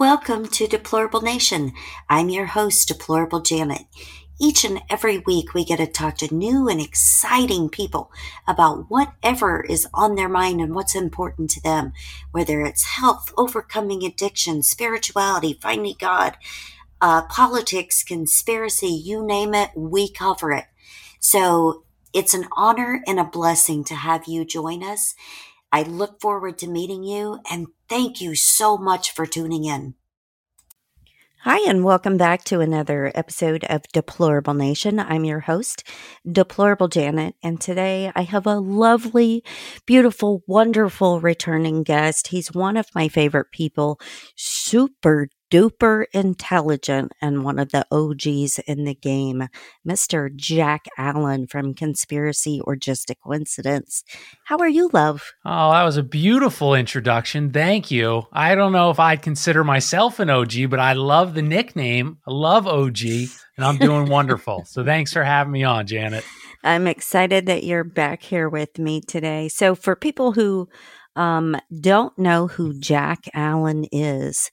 Welcome to Deplorable Nation. I'm your host, Deplorable Janet. Each and every week, we get to talk to new and exciting people about whatever is on their mind and what's important to them, whether it's health, overcoming addiction, spirituality, finding God, uh, politics, conspiracy, you name it, we cover it. So it's an honor and a blessing to have you join us. I look forward to meeting you and thank you so much for tuning in. Hi, and welcome back to another episode of Deplorable Nation. I'm your host, Deplorable Janet, and today I have a lovely, beautiful, wonderful returning guest. He's one of my favorite people, super duper intelligent and one of the OGs in the game, Mr. Jack Allen from Conspiracy or Just a Coincidence. How are you, love? Oh, that was a beautiful introduction. Thank you. I don't know if I'd consider myself an OG, but I love the nickname. I love OG, and I'm doing wonderful. So thanks for having me on, Janet. I'm excited that you're back here with me today. So, for people who um, don't know who Jack Allen is,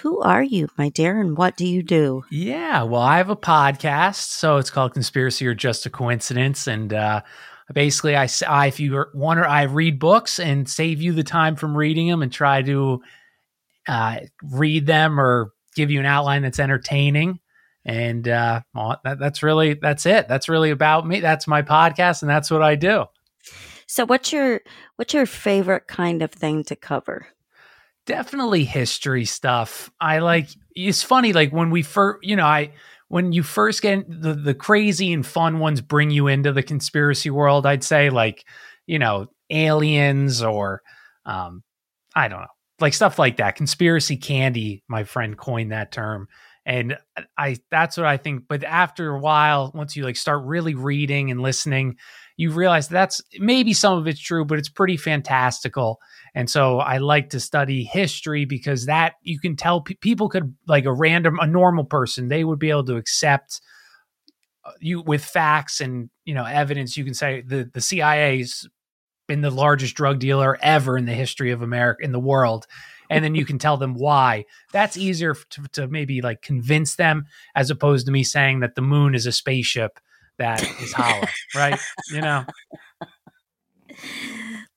who are you, my dear, and what do you do? Yeah, well, I have a podcast, so it's called Conspiracy or Just a Coincidence, and uh, basically, I, I if you want to, I read books and save you the time from reading them, and try to uh, read them or give you an outline that's entertaining. And uh, well, that, that's really that's it. That's really about me. That's my podcast, and that's what I do. So, what's your what's your favorite kind of thing to cover? Definitely history stuff. I like it's funny like when we first, you know, I when you first get the the crazy and fun ones bring you into the conspiracy world, I'd say like, you know, aliens or um I don't know. Like stuff like that. Conspiracy candy, my friend coined that term. And I that's what I think, but after a while, once you like start really reading and listening, you realize that's maybe some of it's true, but it's pretty fantastical and so I like to study history because that you can tell pe- people could like a random a normal person they would be able to accept uh, you with facts and you know evidence. You can say the the CIA's been the largest drug dealer ever in the history of America in the world. And then you can tell them why. That's easier to, to maybe like convince them as opposed to me saying that the moon is a spaceship that is hollow right? You know?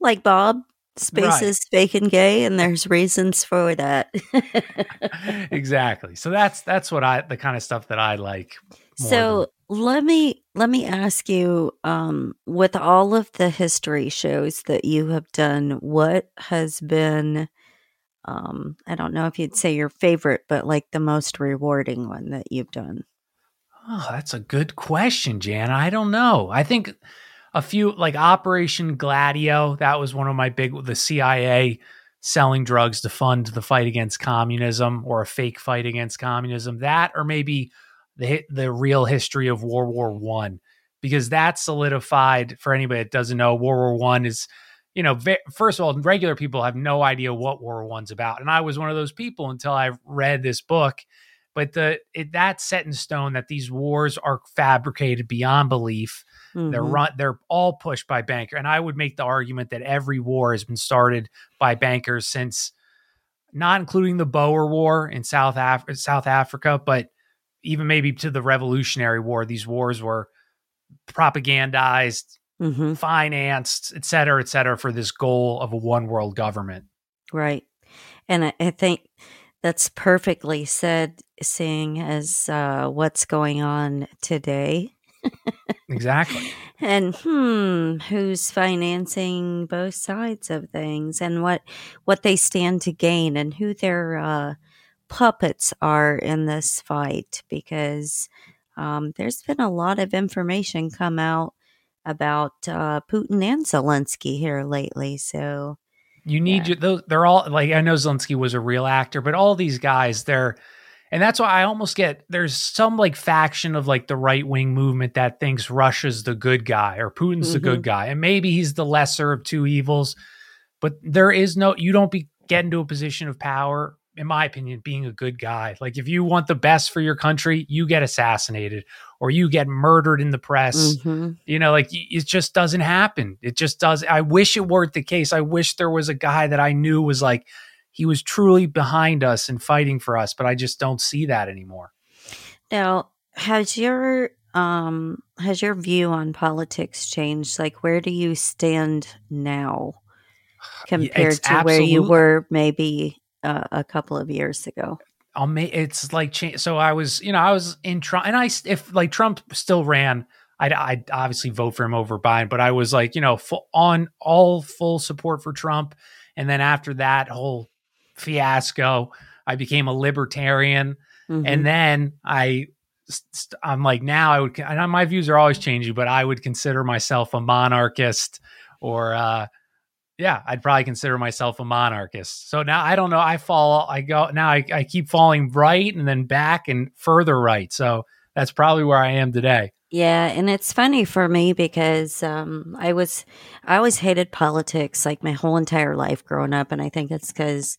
Like Bob space right. is fake and gay and there's reasons for that. Exactly. So that's that's what i the kind of stuff that i like so than- let me let me ask you um with all of the history shows that you have done what has been um i don't know if you'd say your favorite but like the most rewarding one that you've done? Oh that's a good question jan. I don't know. I think a few like Operation Gladio. That was one of my big the CIA selling drugs to fund the fight against communism or a fake fight against communism. That or maybe the the real history of World War One, because that solidified for anybody that doesn't know World War One is. You know, first of all, regular people have no idea what World War One's about, and I was one of those people until I read this book. But the it, that's set in stone that these wars are fabricated beyond belief Mm-hmm. They're run. They're all pushed by banker, and I would make the argument that every war has been started by bankers since, not including the Boer War in South Af- South Africa, but even maybe to the Revolutionary War. These wars were propagandized, mm-hmm. financed, et cetera, et cetera, for this goal of a one world government. Right, and I, I think that's perfectly said, seeing as uh, what's going on today exactly. And hmm, who's financing both sides of things and what what they stand to gain and who their uh, puppets are in this fight because um, there's been a lot of information come out about uh, Putin and Zelensky here lately. So you need yeah. those. They're all like I know Zelensky was a real actor, but all these guys, they're and that's why I almost get there's some like faction of like the right wing movement that thinks Russia's the good guy or Putin's mm-hmm. the good mm-hmm. guy. And maybe he's the lesser of two evils. But there is no, you don't be get into a position of power, in my opinion, being a good guy. Like if you want the best for your country, you get assassinated or you get murdered in the press. Mm-hmm. You know, like it just doesn't happen. It just does. I wish it weren't the case. I wish there was a guy that I knew was like, he was truly behind us and fighting for us, but I just don't see that anymore. Now, has your um has your view on politics changed? Like where do you stand now compared It's to where you were maybe uh, a couple of years ago? I'll make it's like cha- so I was you know I was in Trump and I if like Trump still ran I'd, I'd obviously vote for him over Biden but I was like you know full, on all full support for Trump and then after that whole fiasco I became a libertarian Mhm. and then I I'm like now I would know my views are always changing but I would consider myself a monarchist or uh yeah, I'd probably consider myself a monarchist. So now I don't know. I fall, I go, now I, I keep falling right and then back and further right. So that's probably where I am today. Yeah, and it's funny for me because um, I was I always hated politics like my whole entire life growing up, and I think it's because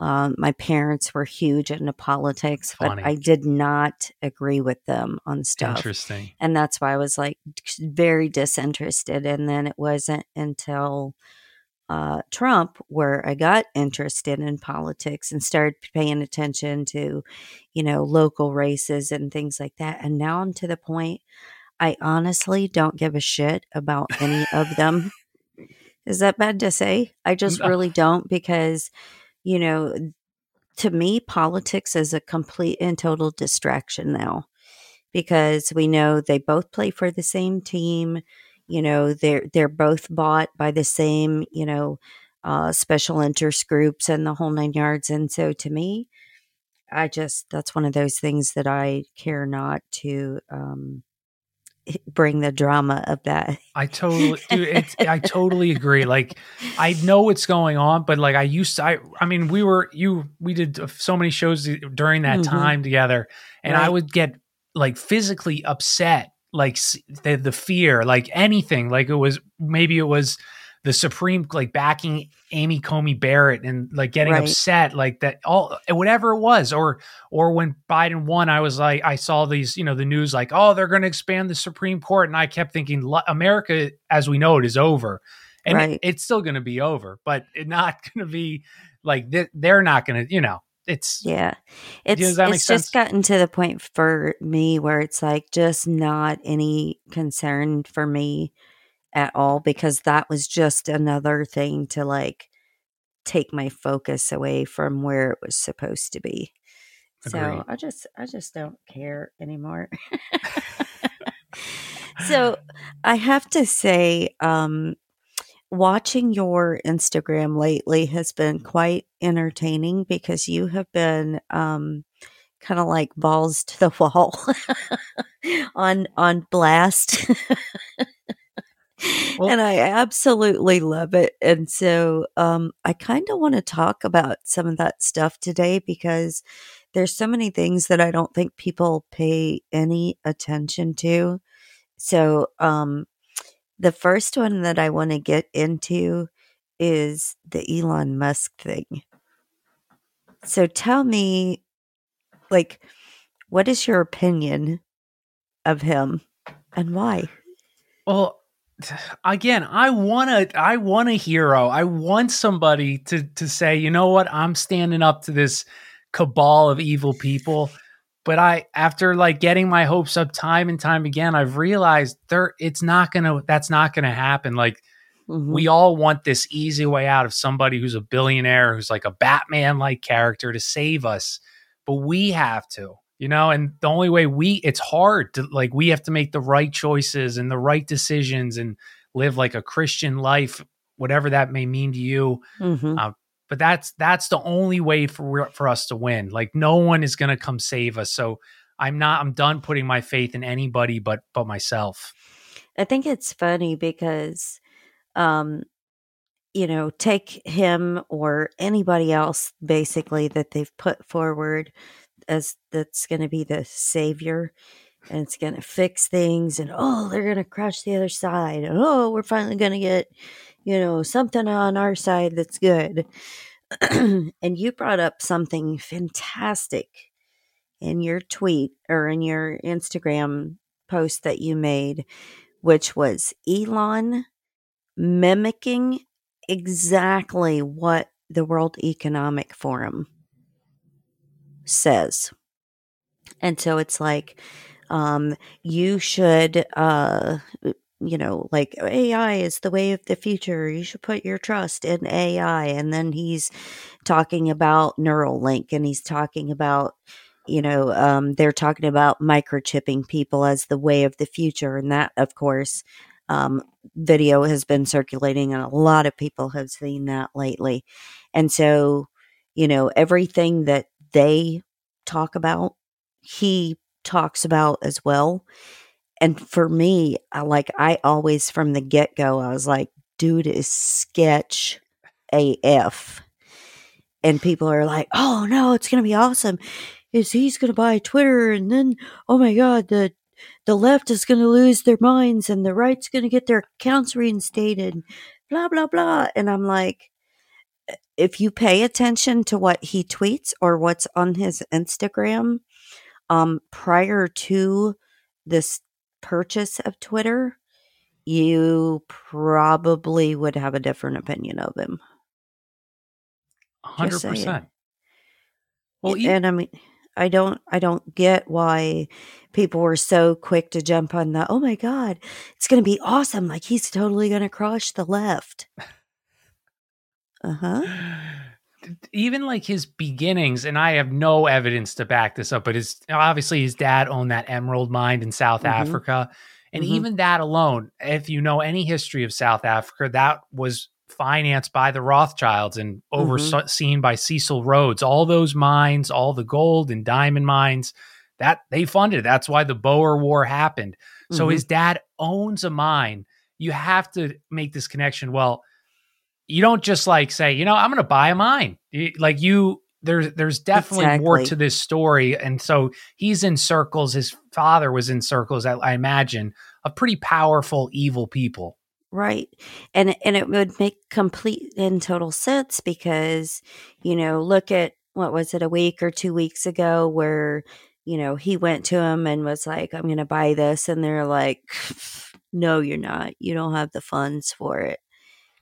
um, my parents were huge into politics, but Funny. I did not agree with them on stuff, Interesting. and that's why I was like very disinterested. And then it wasn't until uh, Trump where I got interested in politics and started paying attention to, you know, local races and things like that. And now I'm to the point I honestly don't give a shit about any of them. Is that bad to say? I just really don't because, you know, to me, politics is a complete and total distraction now because we know they both play for the same team. You know, they're they're both bought by the same, you know, uh, special interest groups and the whole nine yards. And so to me, I just that's one of those things that I care not to um, bring the drama of that. I totally, dude, it's, I totally agree. Like, I know what's going on, but like, I used to, I, I mean, we were, you, we did so many shows during that Mhm. time together, and I would get like physically upset, like the, the fear, like anything, like it was, maybe it was the Supreme, like backing Amy Coney Barrett and like getting Right. upset, like that, all, whatever it was, or, or when Biden won, I was like, I saw these, you know, the news like, oh, they're going to expand the Supreme Court. And I kept thinking, America, as we know it, is over. And Right. it- it's still going to be over, but it's not going to be like th- they're not going to, you know, it's, Yeah. It's Does that make it's just gotten to the point for me where it's like just not any concern for me at all because that was just another thing to like take my focus away from where it was supposed to be. So I just I just don't care anymore. so I have to say, um, watching your Instagram lately has been quite entertaining because you have been um, kind of like balls to the wall on on blast. Well- and I absolutely love it. And so um, I kind of want to talk about some of that stuff today because there's so many things that I don't think people pay any attention to. So um, the first one that I want to get into is the Elon Musk thing. So tell me, like, what is your opinion of him and why? well, again, I want a, I want a hero. I want somebody to, to say, you know what, I'm standing up to this cabal of evil people. But I, after like getting my hopes up time and time again, I've realized there, it's not gonna, that's not gonna happen. Like, Mhm. we all want this easy way out of somebody who's a billionaire who's like a batman like character to save us but we have to you know and the only way we it's hard to like we have to make the right choices and the right decisions and live like a christian life whatever that may mean to you Mhm. But that's that's the only way for for us to win. Like no one is going to come save us. So i'm not i'm done putting my faith in anybody but but myself. I think it's funny because, um, you know, take him or anybody else basically that they've put forward as that's going to be the savior and it's going to fix things and oh, they're going to crush the other side and oh, we're finally going to get, you know, something on our side that's good. and you brought up something fantastic in your tweet or in your Instagram post that you made, which was Elon mimicking exactly what the World Economic Forum says. And so it's like, um, you should, uh, you know, like AI is the way of the future. You should put your trust in AI. And then he's talking about Neuralink and he's talking about, you know, um, they're talking about microchipping people as the way of the future. And that, of course, um, video has been circulating and a lot of people have seen that lately. And so, you know, everything that they talk about, he talks about as well. And for me, I like I always from the get go, I was like, dude is sketch AF. And people are like, oh no, it's gonna be awesome. Is he's gonna buy Twitter and then oh my god, the the left is gonna lose their minds and the right's gonna get their accounts reinstated, blah blah blah. And I'm like, if you pay attention to what he tweets or what's on his Instagram, um, prior to this purchase of Twitter, you probably would have a different opinion of him. Hundred percent. Well, e- and I mean, I don't, I don't get why people were so quick to jump on the. Oh my god, it's going to be awesome! Like he's totally going to crush the left. Uh huh. Even like his beginnings, and I have no evidence to back this up, but his obviously his dad owned that emerald mine in South mm-hmm. Africa. And mm-hmm. even that alone, if you know any history of South Africa, that was financed by the Rothschilds and mm-hmm. overseen mm-hmm. by Cecil Rhodes. All those mines, all the gold and diamond mines, that they funded. That's why the Boer War happened. Mm-hmm. So his dad owns a mine. You have to make this connection. Well, you don't just like say, you know, I'm going to buy a mine. Like you, there's there's definitely exactly. more to this story, and so he's in circles. His father was in circles. I, I imagine of pretty powerful evil people. Right. And and it would make complete and total sense because, you know, look at what was it a week or 2 weeks ago where, you know, he went to him and was like, "I'm going to buy this." And they're like, "No, you're not. You don't have the funds for it."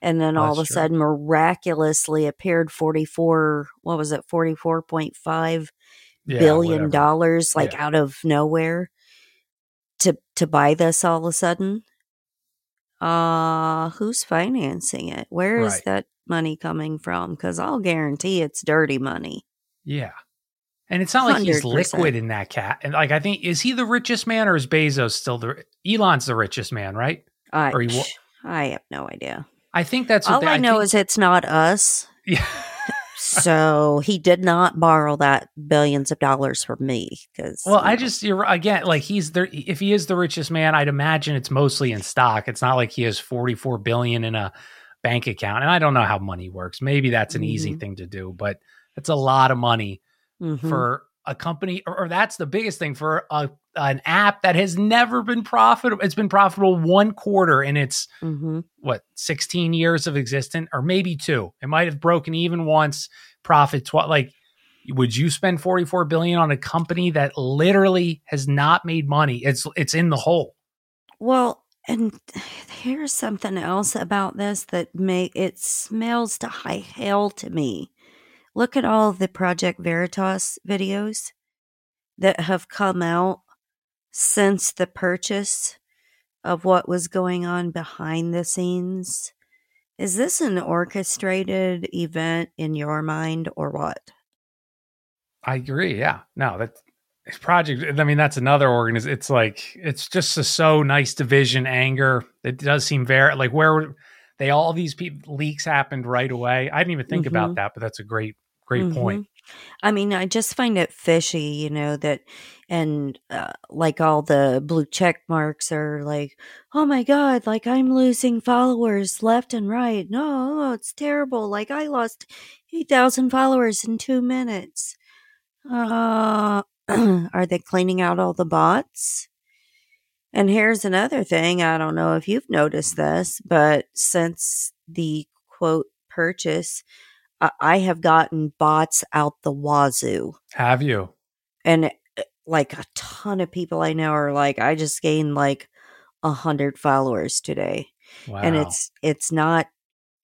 And then all of a true. sudden miraculously appeared 44 what was it 44.5 yeah, billion whatever. dollars like yeah. out of nowhere to to buy this all of a sudden uh who's financing it Where is right. that money coming from cuz I'll guarantee it's dirty money yeah and it's not like 100%. he's liquid in that cat and like I think is he the richest man or is Bezos still the Elon's the richest man right I, or he, I have no idea I think that's all they, I know think, is it's not us. Yeah. so he did not borrow that billions of dollars from me because well i know. just you're again like he's there if he is the richest man i'd imagine it's mostly in stock it's not like he has 44 billion in a bank account and i don't know how money works maybe that's an mm-hmm. easy thing to do but it's a lot of money mm-hmm. for a company or, or, that's the biggest thing for a an app that has never been profitable. It's been profitable one quarter in its mm-hmm. what 16 years of existence, or maybe two. It might have broken even once. Profit tw- like would you spend 44 billion on a company that literally has not made money? It's it's in the hole. Well, and here's something else about this that may it smells to high hell to me. Look at all the Project Veritas videos that have come out since the purchase of what was going on behind the scenes. Is this an orchestrated event in your mind or what? I agree. Yeah. No, that project. I mean, that's another organization. It's like it's just a so nice division, anger. It does seem very like where they all these people leaks happened right away. I didn't even think mm-hmm. about that, but that's a great, great mm-hmm. point. I mean, I just find it fishy, you know, that and uh, like all the blue check marks are like, oh my God, like I'm losing followers left and right. No, it's terrible. Like I lost 8,000 followers in two minutes. Uh, are they cleaning out all the bots? And here's another thing. I don't know if you've noticed this, but since the quote purchase, I have gotten bots out the wazoo. Have you? And like a ton of people I know are like, I just gained like a hundred followers today. Wow. And it's it's not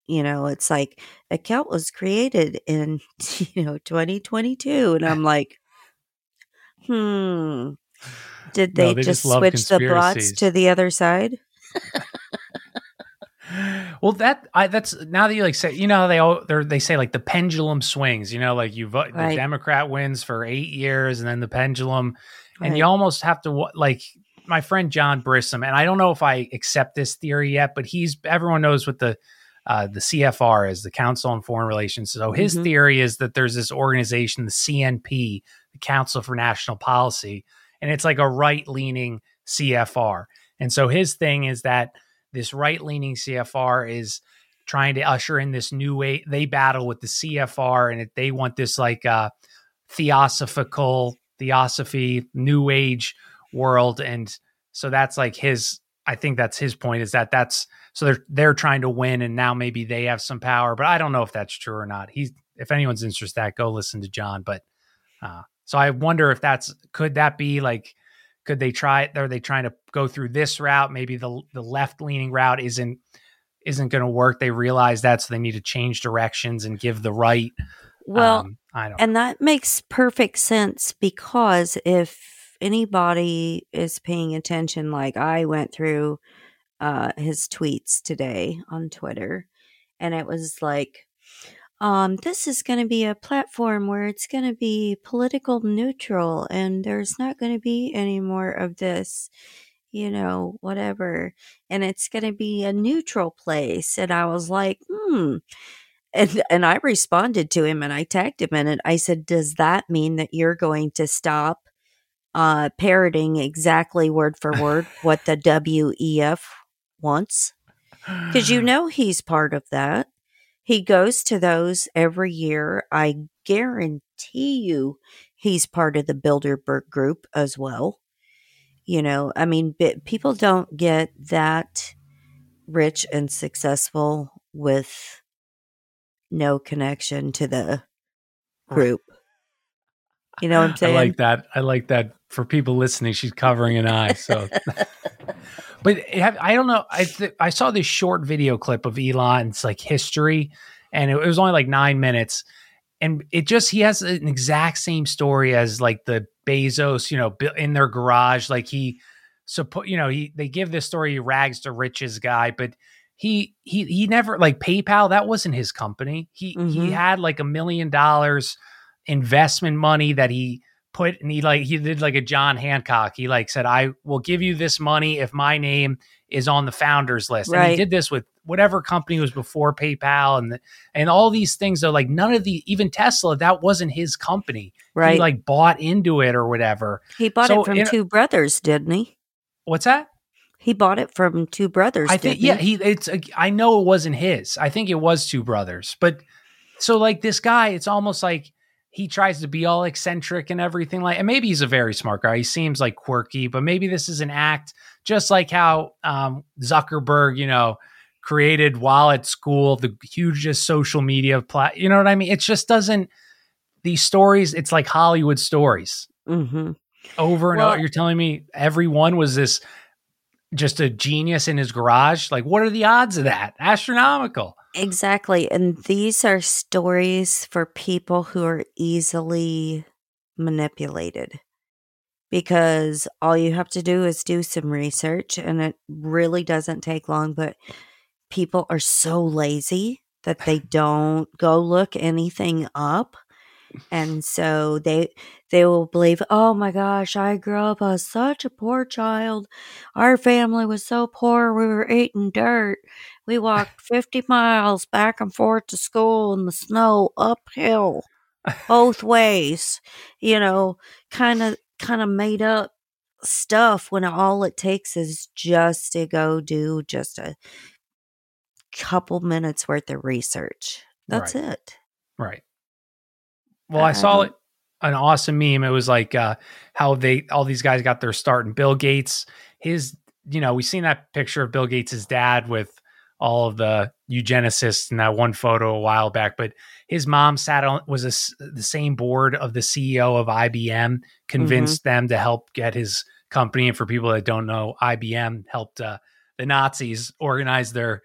You know, it's like account was created in you know 2022, and I'm like, hmm. Did they, No, they just, just switch the bots to the other side? well, that I that's now that you like say, you know, they all they they say like the pendulum swings. You know, like you vote Right. the Democrat wins for eight years, and then the pendulum, and you almost have to like my friend John Brissom, and I don't know if I accept this theory yet, but he's everyone knows what the uh, the CFR is, the Council on Foreign Relations. So his Mhm. theory is that there's this organization, the CNP, the Council for National Policy, and it's like a right leaning CFR. And so his thing is that this right leaning CFR is trying to usher in this new way. They battle with the CFR and they want this like uh, theosophical, theosophy, new age world. And so that's like his, I think that's his point is that that's, so they're, they're trying to win and now maybe they have some power, but I don't know if that's true or not. He's, if anyone's interested, that go listen to John. But uh, so I wonder if that's, could that be like, could they try it? are they trying to go through this route maybe the the left leaning route isn't isn't going to work they realize that so they need to change directions and give the right Well, um, i don't and that makes perfect sense because if anybody is paying attention, like I went through uh, his tweets today on Twitter, and it was like, um, this is going to be a platform where it's going to be political neutral and there's not going to be any more of this, you know, whatever. And it's going to be a neutral place. And I was like, hmm. And, and I responded to him and I tagged him in it. I said, Does that mean that you're going to stop uh, parroting exactly word for word what the WEF wants? Because you know he's part of that. He goes to those every year. I guarantee you he's part of the Bilderberg group as well. You know, I mean, people don't get that rich and successful with no connection to the group. You know what I'm saying? i like that i like that for people listening she's covering an eye so but have, i don't know i th- i saw this short video clip of elon's like history and it, it was only like nine minutes and it just he has an exact same story as like the bezos you know in their garage like he support, you know he they give this story he rags to riches guy but he he he never like paypal that wasn't his company he he Mhm. had like a million dollars investment money that he put and he like he did like a John Hancock. He like said, I will give you this money if my name is on the founders list. And he did this with whatever company was before PayPal and and all these things though, like none of the even Tesla, that wasn't his company. right. He like bought into it or whatever. he bought so it from in- two brothers, didn't he? What's that? He bought it from two brothers. I think didn't yeah, he it's I know it wasn't his. I think it was two brothers. But so like this guy, it's almost like he tries to be all eccentric and everything like and maybe he's a very smart guy. He seems like quirky, but maybe this is an act just like how um Zuckerberg, you know, created while at school the hugest social media plat you know what I mean? It just doesn't these stories, it's like Hollywood stories hmm over and Well- over. You're telling me everyone was this just a genius in his garage? Like, what are the odds of that? Astronomical. Exactly. And these are stories for people who are easily manipulated because all you have to do is do some research and it really doesn't take long. But people are so lazy that they don't go look anything up. And so they they will believe, oh my gosh, I grew up as such a poor child. Our family was so poor we were eating dirt. We walked 50 miles back and forth to school in the snow uphill both ways. You know, kind of kind of made up stuff when all it takes is just to go do just a couple minutes worth of research. That's Right. it. Right. Well, I I saw it an awesome meme. It was like uh how they all these guys got their start and Bill Gates, his you know, we've seen that picture of Bill Gates' dad with all of the eugenicists in that one photo a while back, but his mom sat on was a the same board of the CEO of IBM, convinced them to help get his company. And for people that don't know, IBM helped uh, the Nazis organize their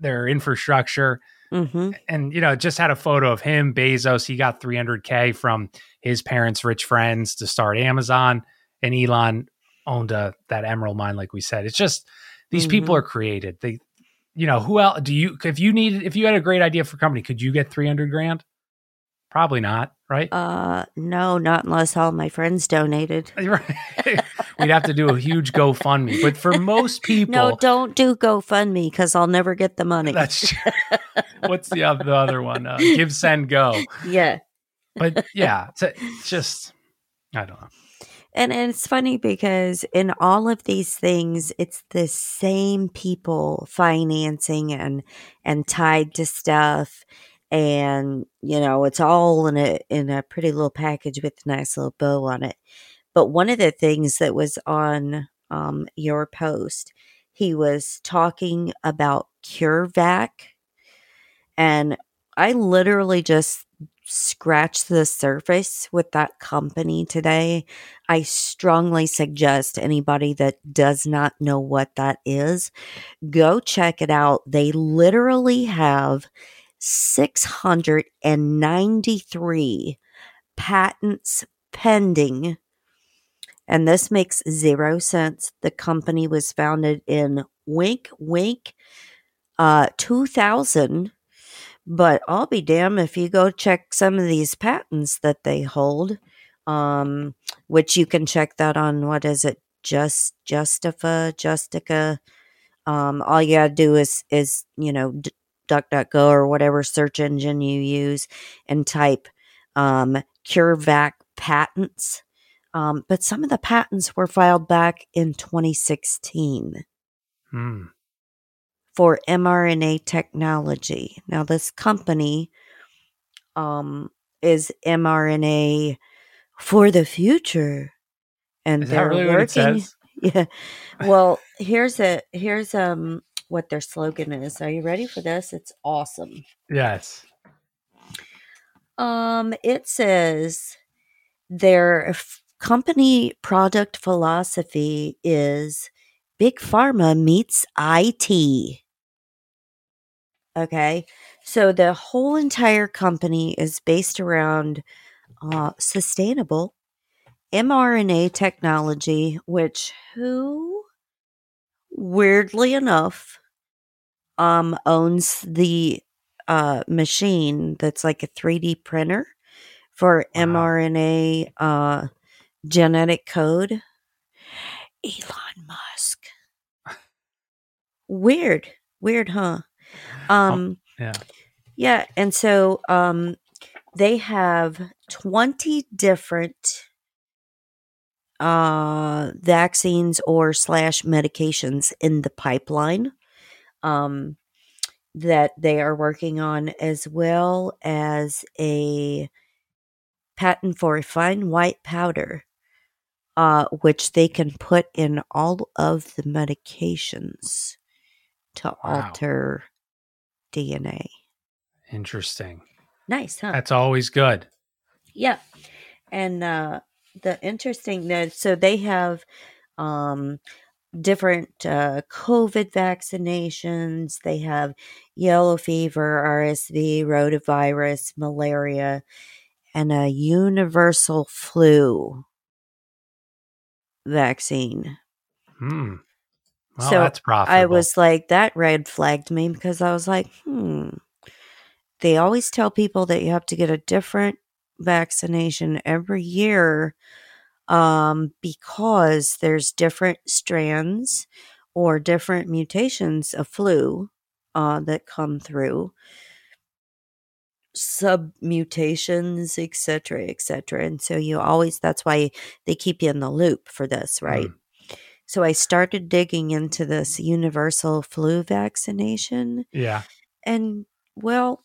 their infrastructure. Mm-hmm. And you know, just had a photo of him, Bezos. He got 300k from his parents' rich friends to start Amazon, and Elon owned a that emerald mine, like we said. It's just these Mm-hmm. people are created. They, you know, who else do you? If you needed, if you had a great idea for a company, could you get 300 grand? Probably not, right? Uh, no, not unless all my friends donated. Right. We'd have to do a huge GoFundMe. But for most people, No, don't do GoFundMe because I'll never get the money. that's true. What's the other, the other one? Uh, Give, send, go. yeah. But yeah, it's just I don't know. And, it's funny because in all of these things, it's the same people financing and and tied to stuff, and you know it's all in a in a pretty little package with a nice little bow on it. But one of the things that was on um, your post, he was talking about CureVac, and I literally just scratched the surface with that company today. I strongly suggest anybody that does not know what that is, go check it out. They literally have 693 patents pending. And this makes zero sense. The company was founded in wink, wink, uh, 2000 but I'll be damned if you go check some of these patents that they hold, um, which you can check that on what is it, just Justify, Justica. Um, all you gotta do is is you know DuckDuckGo or whatever search engine you use and type um, CureVac patents. Um, but some of the patents were filed back in 2016 Hmm. For mRNA technology. Now, this company um, is mRNA for the future, and Is they're really working. Yeah. Well, here's a here's um what their slogan is. Are you ready for this? It's awesome. Yes. Um, it says their f- company product philosophy is big pharma meets IT. Okay. So the whole entire company is based around uh, sustainable mRNA technology, which who weirdly enough um owns the uh machine that's like a 3D printer for Wow. mRNA uh genetic code. Elon Musk. Weird. Weird, huh? Um yeah. yeah, and so um they have 20 different uh vaccines or slash medications in the pipeline um that they are working on as well as a patent for a fine white powder uh which they can put in all of the medications to Wow. alter DNA. Interesting. Nice, huh? That's always good. Yeah. And uh the interesting that so they have um different uh COVID vaccinations. They have yellow fever, RSV, rotavirus, malaria, and a universal flu vaccine. Hmm. Well, So, that's profitable. I was like, that red flagged me because I was like, hmm. They always tell people that you have to get a different vaccination every year um, because there's different strands or different mutations of flu uh, that come through sub mutations etc etc and so you always that's why they keep you in the loop for this right so i started digging into this universal flu vaccination yeah. and well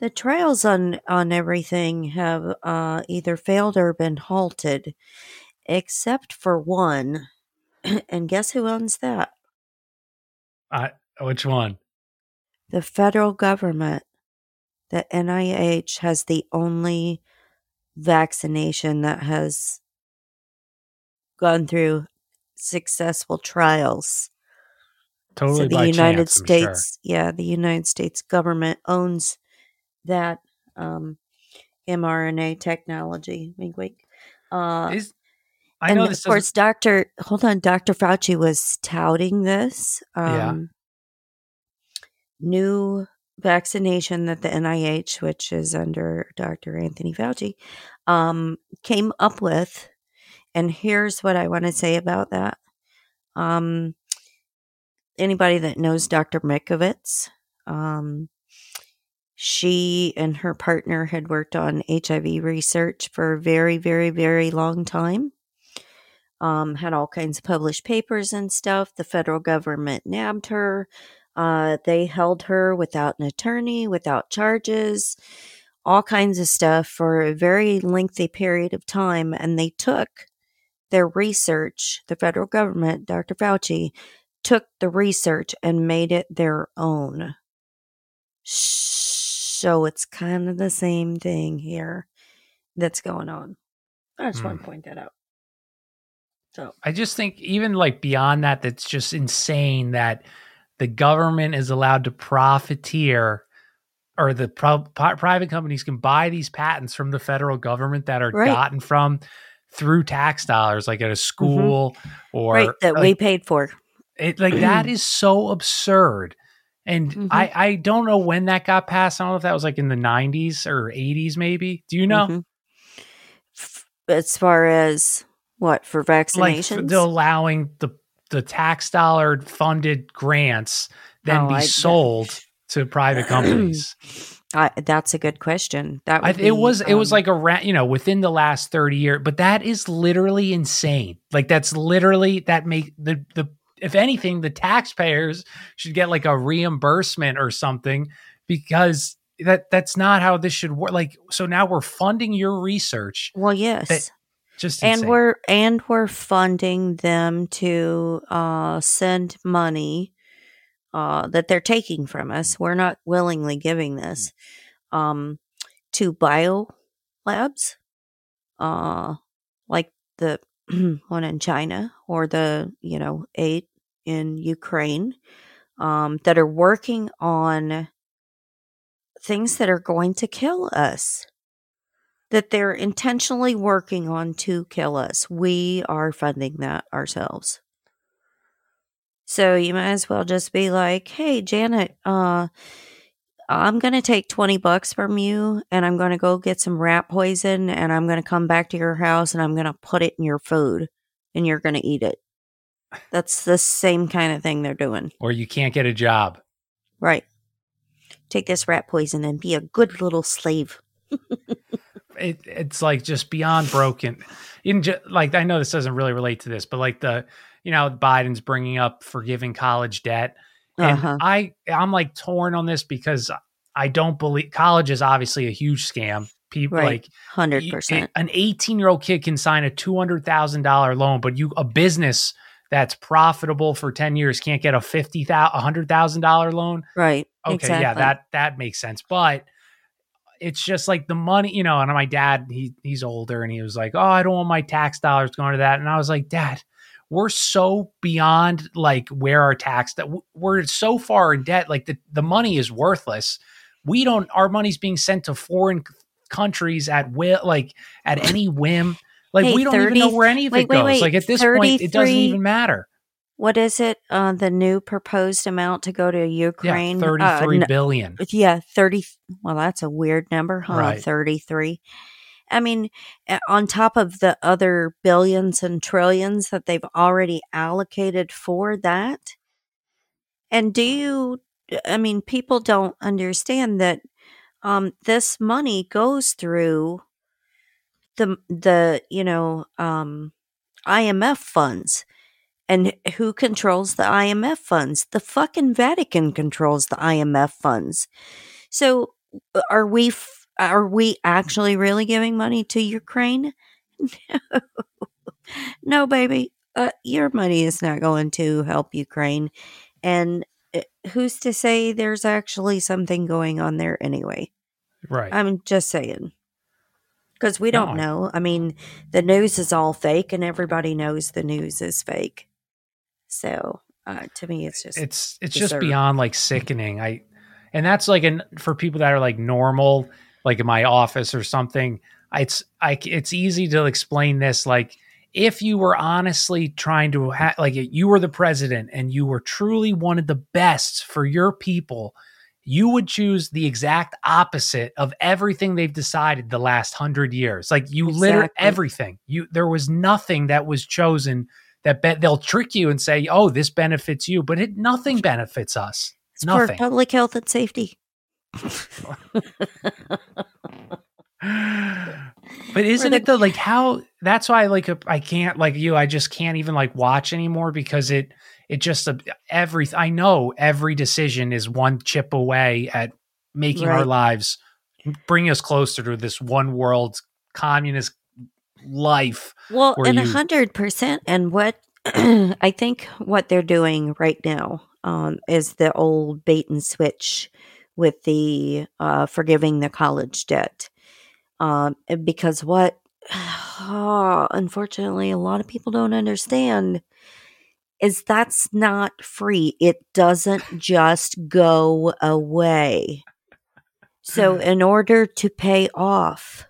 the trials on on everything have uh either failed or been halted except for one and guess who owns that I, which one? the federal government the nih has the only vaccination that has gone through successful trials totally. so the United chance, I'm sure. States, yeah, the United States government owns that um, mRNA technology. Wink, wink. Uh, Is I and know of course, Doctor, hold on, Doctor Fauci was touting this Yeah. um, new vaccination that the NIH, which is under Dr. Anthony Fauci, um, came up with. And here's what I want to say about that. Um, anybody that knows Dr. Mikovits, um, she and her partner had worked on HIV research for a very, very, very long time. Um, had all kinds of published papers and stuff. The federal government nabbed her. Uh, they held her without an attorney, without charges, all kinds of stuff for a very lengthy period of time. And they took their research, the federal government, Dr. Fauci, took the research and made it their own. So it's kind of the same thing here that's going on. I just want to hmm. point that out. So, I just think even like beyond that, that's just insane that the government is allowed to profiteer or the pro- private companies can buy these patents from the federal government that are Right. gotten from through tax dollars, like at a school or right, that we paid for. it, like that is so absurd. And Mhm. I, I don't know when that got passed. I don't know if that was like in the 90s or 80s, maybe. Do you know? Mhm. F- As far as what for vaccinations? f- the allowing the the tax dollar funded grants then Oh, be I- sold to private companies. I, that's a good question. That I, it was be, it was um, like a ra- you know within the last 30 years but that is literally insane like that's literally that make the the if anything the taxpayers should get like a reimbursement or something because that that's not how this should work like so now we're funding your research well, yes, just and insane. we're and we're funding them to uh, send money uh, that they're taking from us. We're not willingly giving this um, to bio labs, uh, like the one in China or the you know eight in Ukraine um, that are working on things that are going to kill us that they're intentionally working on to kill us. We are funding that ourselves. So you might as well just be like, "Hey Janet, uh I'm going to take 20 bucks from you and I'm going to go get some rat poison and I'm going to come back to your house and I'm going to put it in your food and you're going to eat it." That's the same kind of thing they're doing. or you can't get a job Right. Take this rat poison and be a good little slave. it, it's like just beyond broken. In like I know this doesn't really relate to this, but like the you know Biden's bringing up forgiving college debt, and Uh-huh. I I'm like torn on this because I don't believe college is obviously a huge scam. People Right. like 100%. an 18 year old kid can sign a two hundred thousand dollar loan, but you a business that's profitable for 10 years can't get a fifty thousand a hundred thousand dollar loan right. okay exactly. yeah that that makes sense but it's just like the money you know and my dad he he's older and he was like oh i don't want my tax dollars going to that and i was like dad we're so beyond like where our tax that we're so far in debt like the, the money is worthless we don't our money's being sent to foreign countries at will like at any whim like Hey, we don't 30 even know where any of wait, it goes wait, like at this point it doesn't even matter What is it? Uh, the new proposed amount to go to Ukraine? yeah Uh, thirty-three n- billion. yeah, 30. Well, that's a weird number, huh? Right. 33. I mean, uh, on top of the other billions and trillions that they've already allocated for that. And do you, I mean, people don't understand that um, this money goes through the, the, you know, um, IMF funds. And who controls the IMF funds? The fucking Vatican controls the IMF funds. So are we are we actually really giving money to Ukraine? No. No, baby. Uh, your money is not going to help Ukraine. And uh, who's to say there's actually something going on there anyway? right I'm just saying. Because we don't I- know. I mean, the news is all fake, and everybody knows the news is fake. So Uh, to me, it's just it's it's just beyond like sickening. I and that's like an for people that are like normal, like in my office or something. It's I it's easy to explain this like if you were honestly trying to ha- like you were the president and you were truly wanted the best for your people you would choose the exact opposite of everything they've decided the last hundred years. Like you Exactly. literally everything. You there was nothing that was chosen that bet they'll trick you and say, "Oh, this benefits you," but it nothing benefits us. it's for public health and safety. But isn't it though like how that's why like I can't like you I just can't even like watch anymore because it it just uh, every I know every decision is one chip away at making our lives bring us closer to this one world communist life. Well, and a hundred percent. And what I think what they're doing right now um, is the old bait and switch with the uh, forgiving the college debt. Um, because what, unfortunately, a lot of people don't understand is that's not free. It doesn't just go away. So, in order to pay off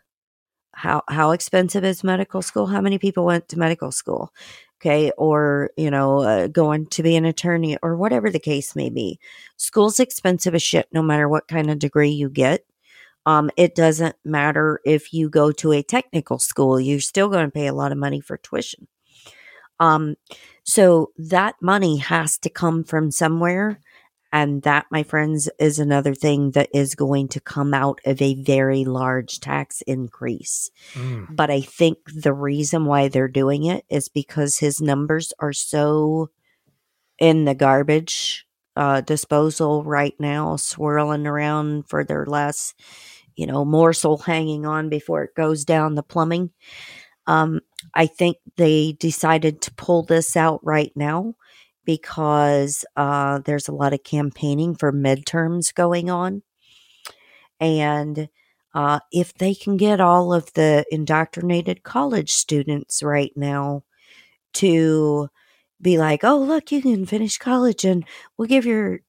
how how expensive is medical school how many people went to medical school okay or you know uh, going to be an attorney or whatever the case may be. School's expensive as shit no matter what kind of degree you get. Um it doesn't matter if you go to a technical school you're still going to pay a lot of money for tuition. Um so that money has to come from somewhere and that, my friends, is another thing that is going to come out of a very large tax increase. Mm. But I think the reason why they're doing it is because his numbers are so in the garbage uh, disposal right now, swirling around for their last, you know, morsel hanging on before it goes down the plumbing. Um, I think they decided to pull this out right now because uh, there's a lot of campaigning for midterms going on. And uh, if they can get all of the indoctrinated college students right now to be like, oh, look, you can finish college and we'll give your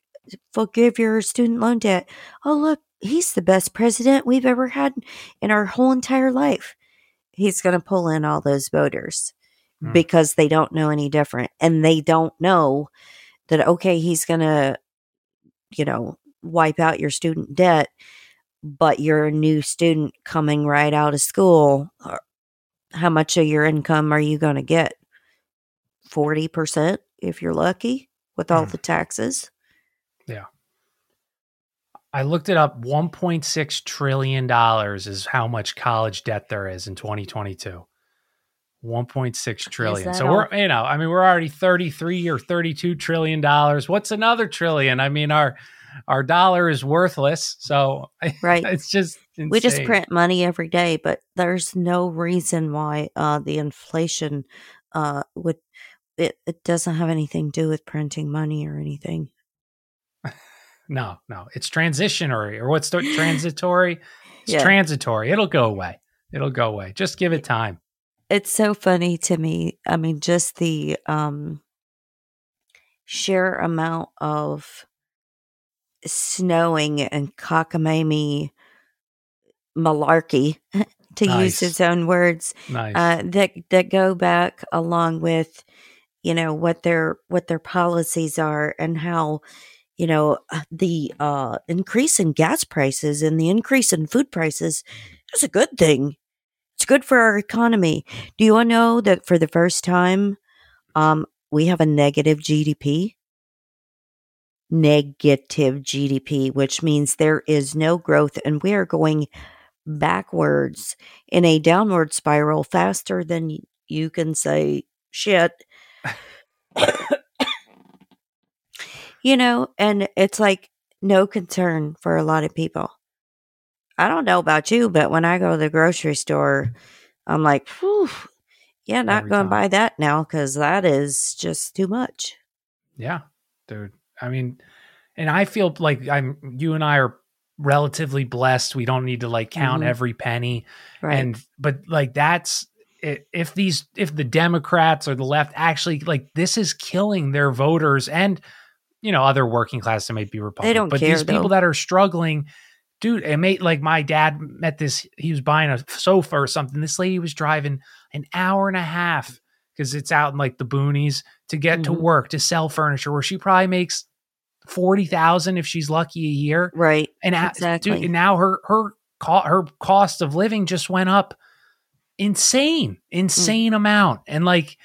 forgive your student loan debt. Oh, look, he's the best president we've ever had in our whole entire life. He's going to pull in all those voters Hmm. because they don't know any different and they don't know that okay he's going to you know wipe out your student debt but you're a new student coming right out of school uh, how much of your income are you going to get 40% if you're lucky with all Hmm. the taxes Yeah. I looked it up 1.6 trillion dollars is how much college debt there is in 2022. 1.6 trillion. So all? we're you know, I mean we're already 33 or 32 trillion dollars. What's another trillion? I mean our our dollar is worthless. So Right. it's just we just print money every day but there's no reason why uh, the inflation uh, would it, it doesn't have anything to do with printing money or anything No, no. It's transitionary or what's the transitory? It's Yeah. transitory. It'll go away. It'll go away. Just give it time. It's so funny to me i mean just the um sheer amount of snowing and cockamamie malarkey to use his own words Nice. uh, that that go back along with you know what their what their policies are and how you know uh, the uh, increase in gas prices and the increase in food prices is a good thing. It's good for our economy. Do you all know that for the first time, um, we have a negative GDP? Negative GDP, which means there is no growth, and we are going backwards in a downward spiral faster than you can say shit. you know, and it's like no concern for a lot of people. I don't know about you, but when I go to the grocery store, I'm like, Whew, yeah, not going to buy that now because that is just too much. Yeah, dude. I mean, and I feel like I'm you and I are relatively blessed. We don't need to like count Mhm. every penny. Right. And but like that's if these if the Democrats or the left actually like this is killing their voters and you know other working class that might be Republican, They don't but care, these people though. that are struggling, dude, it made like my dad met this. He was buying a sofa or something. This lady was driving an hour and a half because it's out in like the boonies to get to Mhm. work to sell furniture, where she probably makes forty thousand if she's lucky a year. Right. And Exactly. dude, and now her her co- her cost of living just went up insane, insane amount. And like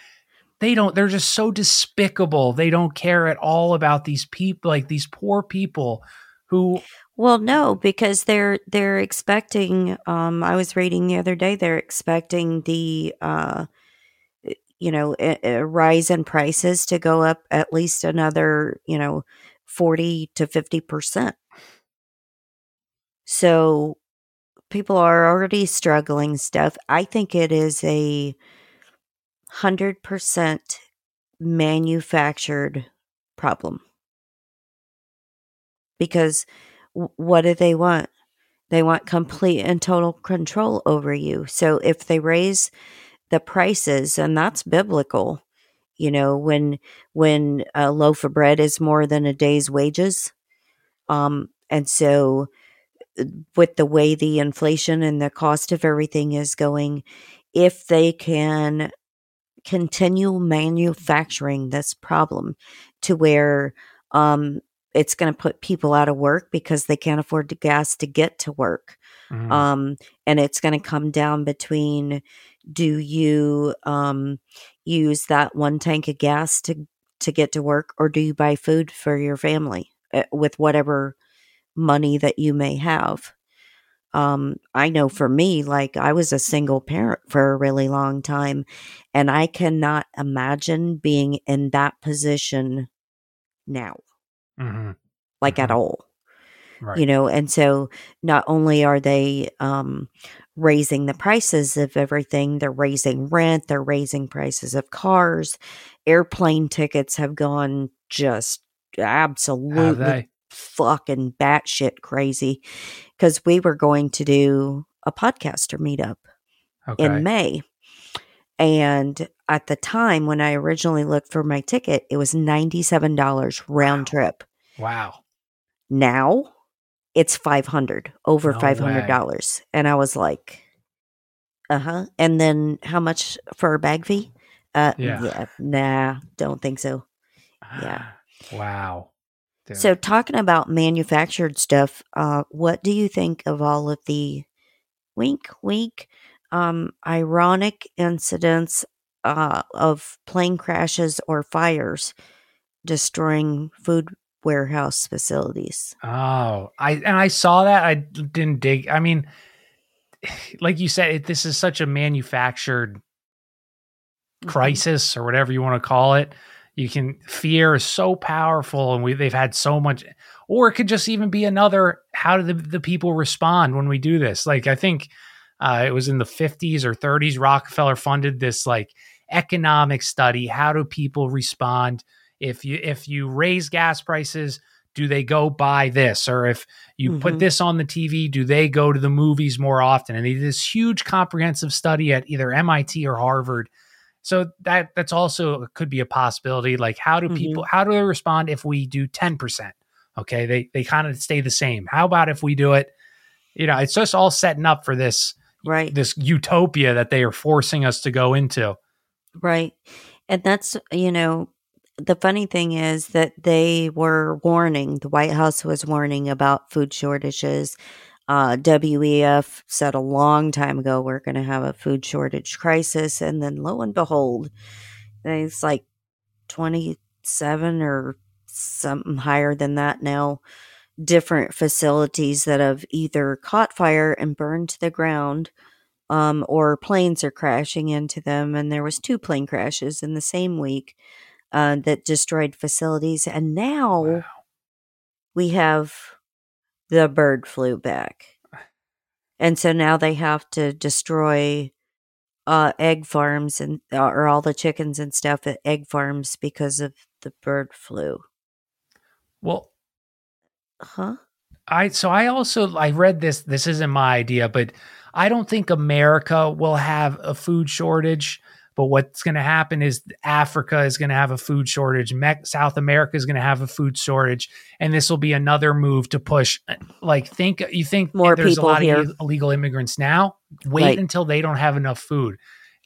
they don't they're just so despicable. They don't care at all about these people like these poor people who Well, no, because they're they're expecting. Um, I was reading the other day. They're expecting the uh, you know, a, a rise in prices to go up at least another, you know, forty to fifty percent. So people are already struggling. Stuff. I think it is a hundred percent manufactured problem because what do they want? They want complete and total control over you. So if they raise the prices, and that's biblical, you know, when when a loaf of bread is more than a day's wages, um, and so uh, with the way the inflation and the cost of everything is going, if they can continue manufacturing this problem to where um, it's going to put people out of work because they can't afford the gas to get to work. Mhm. Um, and it's going to come down between do you um, use that one tank of gas to to get to work, or do you buy food for your family uh, with whatever money that you may have? Um, I know for me, like I was a single parent for a really long time, and I cannot imagine being in that position now, Mhm. like at Mhm. all right. you know and so not only are they um raising the prices of everything they're raising rent they're raising prices of cars airplane tickets have gone just absolutely fucking batshit crazy because we were going to do a podcaster meetup Okay. in May. And at the time when I originally looked for my ticket, it was $97 round Wow. trip. wow. Now it's 500 over No $500 and i was like uh-huh and then how much for a bag fee uh Yeah. nah don't think so Yeah. Wow. Dude. so talking about manufactured stuff uh what do you think of all of the wink wink um ironic incidents uh of plane crashes or fires destroying food warehouse facilities Oh, I and I saw that. I didn't dig. I mean, like you said, it, this is such a manufactured Mm-hmm. crisis or whatever you want to call it. You can fear is so powerful, and we they've had so much. Or it could just even be another. How do the the people respond when we do this? Like I think uh, it was in the fifties or thirties. Rockefeller funded this like economic study. How do people respond if you if you raise gas prices? Do they go buy this? Or if you put Mhm. this on the TV, do they go to the movies more often? And they did this huge comprehensive study at either MIT or Harvard. So that that's also could be a possibility. Like how do people how do they respond if we do 10%? Okay, they they kind of stay the same. How about if we do it? You know, it's just all setting up for this right this utopia that they are forcing us to go into. Right. And that's, you know, the funny thing is that they were warning, the White House was warning about food shortages. Uh, WEF said a long time ago, we're going to have a food shortage crisis. And then lo and behold, it's like 27 or something higher than that now. Different facilities that have either caught fire and burned to the ground um, or planes are crashing into them. And there was two plane crashes in the same week uh, that destroyed facilities. And now Wow. we have the bird flu back, and so now they have to destroy uh, egg farms and uh, or all the chickens and stuff at egg farms because of the bird flu. Well, Huh? I so I also I read this. This isn't my idea, but I don't think America will have a food shortage. But what's going to happen is Africa is going to have a food shortage. Me- South America is going to have a food shortage, and this will be another move to push. Like, think you think More there's people a lot here. of illegal immigrants now. Wait Right. until they don't have enough food.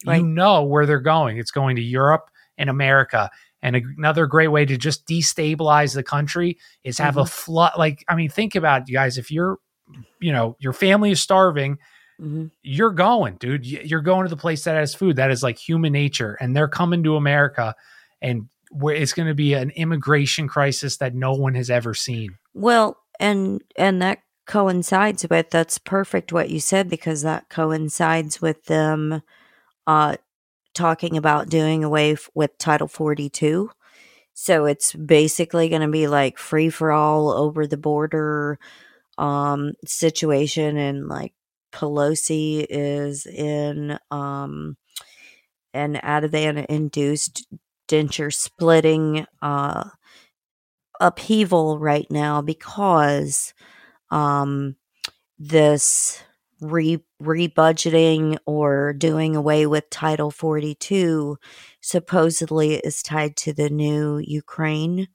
Right. You know where they're going. It's going to Europe and America. And another great way to just destabilize the country is have a Mm-hmm. flood. Like, I mean, think about it, you guys. If you're, you know, your family is starving, Mhm. you're going, dude. You're going to the place that has food. That is like human nature, and they're coming to America, and where it's going to be an immigration crisis that no one has ever seen. Well, and and that coincides with that's perfect what you said because that coincides with them uh talking about doing away f- with Title 42. So it's basically going to be like free for all over the border um situation and like Pelosi is in um an Ativan induced denture splitting uh upheaval right now because um this re rebudgeting or doing away with title 42 supposedly is tied to the new Ukraine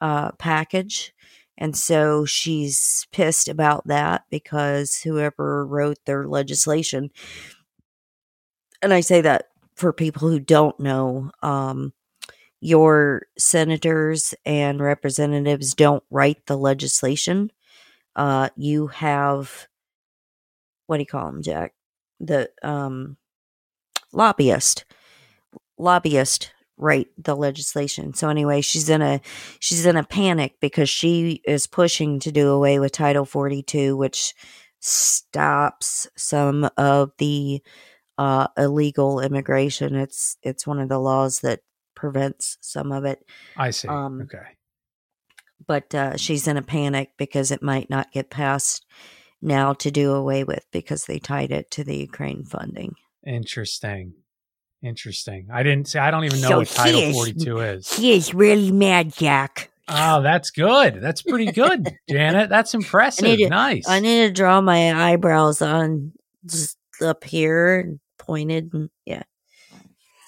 uh package and so she's pissed about that because whoever wrote their legislation and I say that for people who don't know um your senators and representatives don't write the legislation. Uh, you have what do you call them, Jack? The um, lobbyist, lobbyist write the legislation. So anyway, she's in a she's in a panic because she is pushing to do away with Title Forty Two, which stops some of the uh, illegal immigration. It's it's one of the laws that prevents some of it. I see. Um, okay. But uh, she's in a panic because it might not get passed now to do away with because they tied it to the Ukraine funding. Interesting. Interesting. I didn't say. I don't even know So what Title is- Forty Two is. He is really mad, Jack. Oh, that's good. That's pretty good, Janet. That's impressive. to- nice. I need to draw my eyebrows on just up here and pointed and yeah.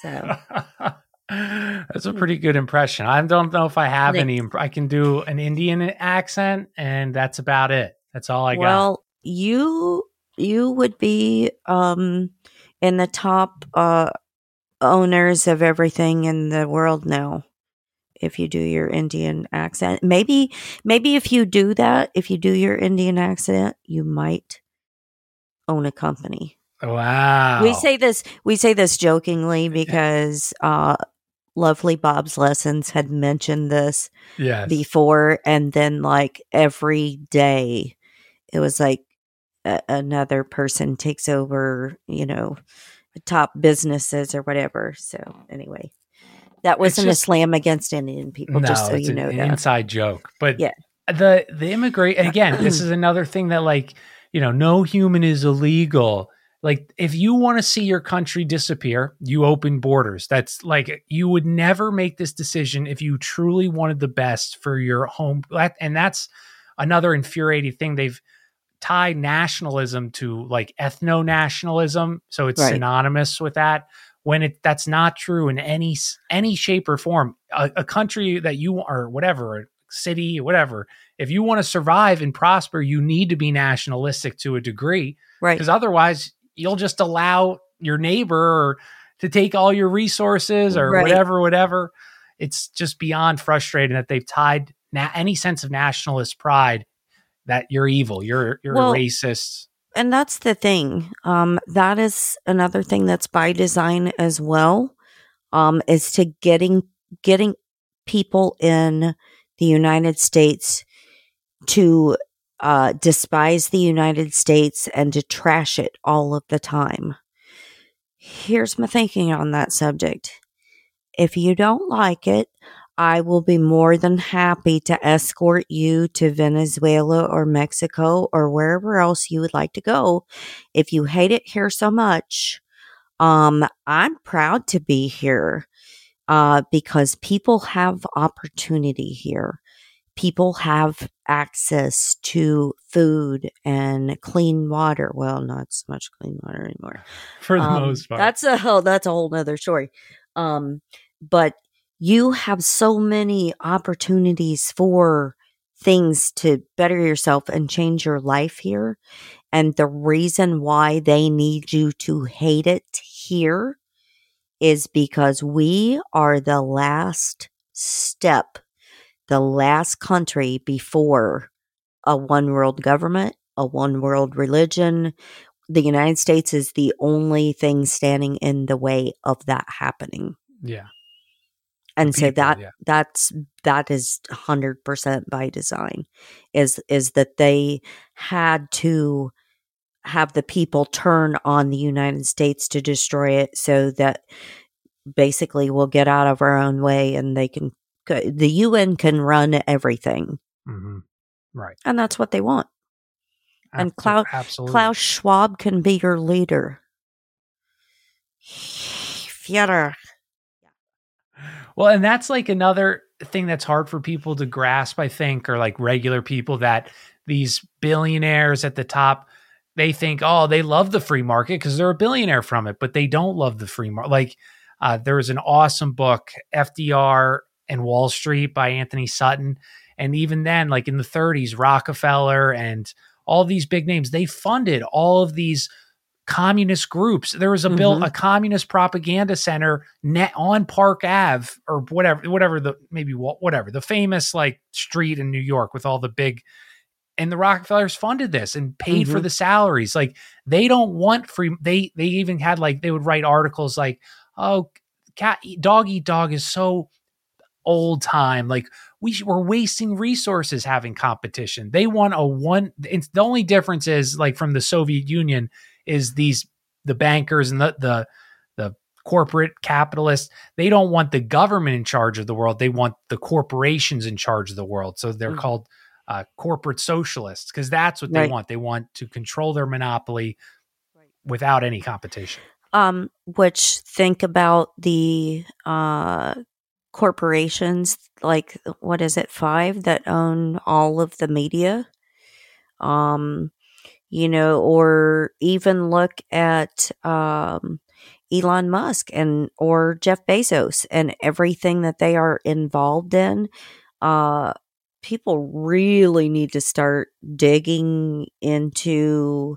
So That's a pretty good impression. I don't know if I have any. imp- I can do an Indian accent, and that's about it. That's all I got. well, you you would be um in the top uh owners of everything in the world now if you do your Indian accent. Maybe maybe if you do that, if you do your Indian accent, you might own a company. Wow. We say this we say this jokingly because uh Lovely Bob's Lessons had mentioned this yes. before and then like every day it was like a- another person takes over you know top businesses or whatever so anyway that wasn't just- a slam against indian people no, just so it's you know an that inside joke. But Yeah. the the immigrant again, this is another thing that like you know, no human is illegal. Like if you want to see your country disappear, you open borders. That's like you would never make this decision if you truly wanted the best for your home. And that's another infuriating thing. They've tied nationalism to like ethno nationalism, so it's Right. synonymous with that. When it that's not true in any any shape or form. A, a country that you or whatever, a city, whatever. If you want to survive and prosper, you need to be nationalistic to a degree right because otherwise you'll just allow your neighbor or to take all your resources or Right. whatever whatever it's just beyond frustrating that they've tied na- any sense of nationalist pride that you're evil you're you're Well- a racist. And that's the thing um that is another thing that's by design as well um is to getting getting people in the united states to uh despise the united states and to trash it all of the time. Here's my thinking on that subject. If you don't like it I will be more than happy to escort you to Venezuela or Mexico or wherever else you would like to go. If you hate it here so much, um, I'm proud to be here uh, because people have opportunity here. people have access to food and clean water. Well, not so much clean water anymore. For the Um, most part. That's a oh, that's a whole nother story. Um, but you have so many opportunities for things to better yourself and change your life here. And the reason why they need you to hate it here is because we are the last step, the last country before a one world government, a one world religion. The United States is the only thing standing in the way of that happening. yeah. And so that yeah. that's that is 100% by design is is that they had to have the people turn on the United States to destroy it so that basically we'll get out of our own way and they can the UN can run everything hmm Right. and that's what they want. And Ab- Klaus- absolutely. Klaus Schwab can be your leader. Führer. Well, and that's like another thing that's hard for people to grasp, I think, or like regular people that these billionaires at the top, they think, oh, they love the free market because they're a billionaire from it, but they don't love the free market. Like uh, there was an awesome book, FDR and Wall Street by Antony Sutton. And even then, like in the 30s, Rockefeller and all these big names, they funded all of these communist groups. There was a bill, Mhm. a communist propaganda center net on Park Ave or whatever, whatever the maybe whatever the famous like street in New York with all the big. And the Rockefellers funded this and paid for Mhm. the salaries. Like they don't want free. They they even had like they would write articles like, "Oh, cat eat, dog eat dog is so old time. Like we sh- we're wasting resources having competition. They want a one. It's the only difference is like from the Soviet Union is these the bankers and the the the corporate capitalists. They don't want the government in charge of the world. They want the corporations in charge of the world. So they're Mhm. called uh, corporate socialists because that's what they want. They want to control their monopoly without any competition. um which think about the uh corporations like what is it five that own all of the media um you know or even look at um Elon Musk and or Jeff Bezos and everything that they are involved in uh people really need to start digging into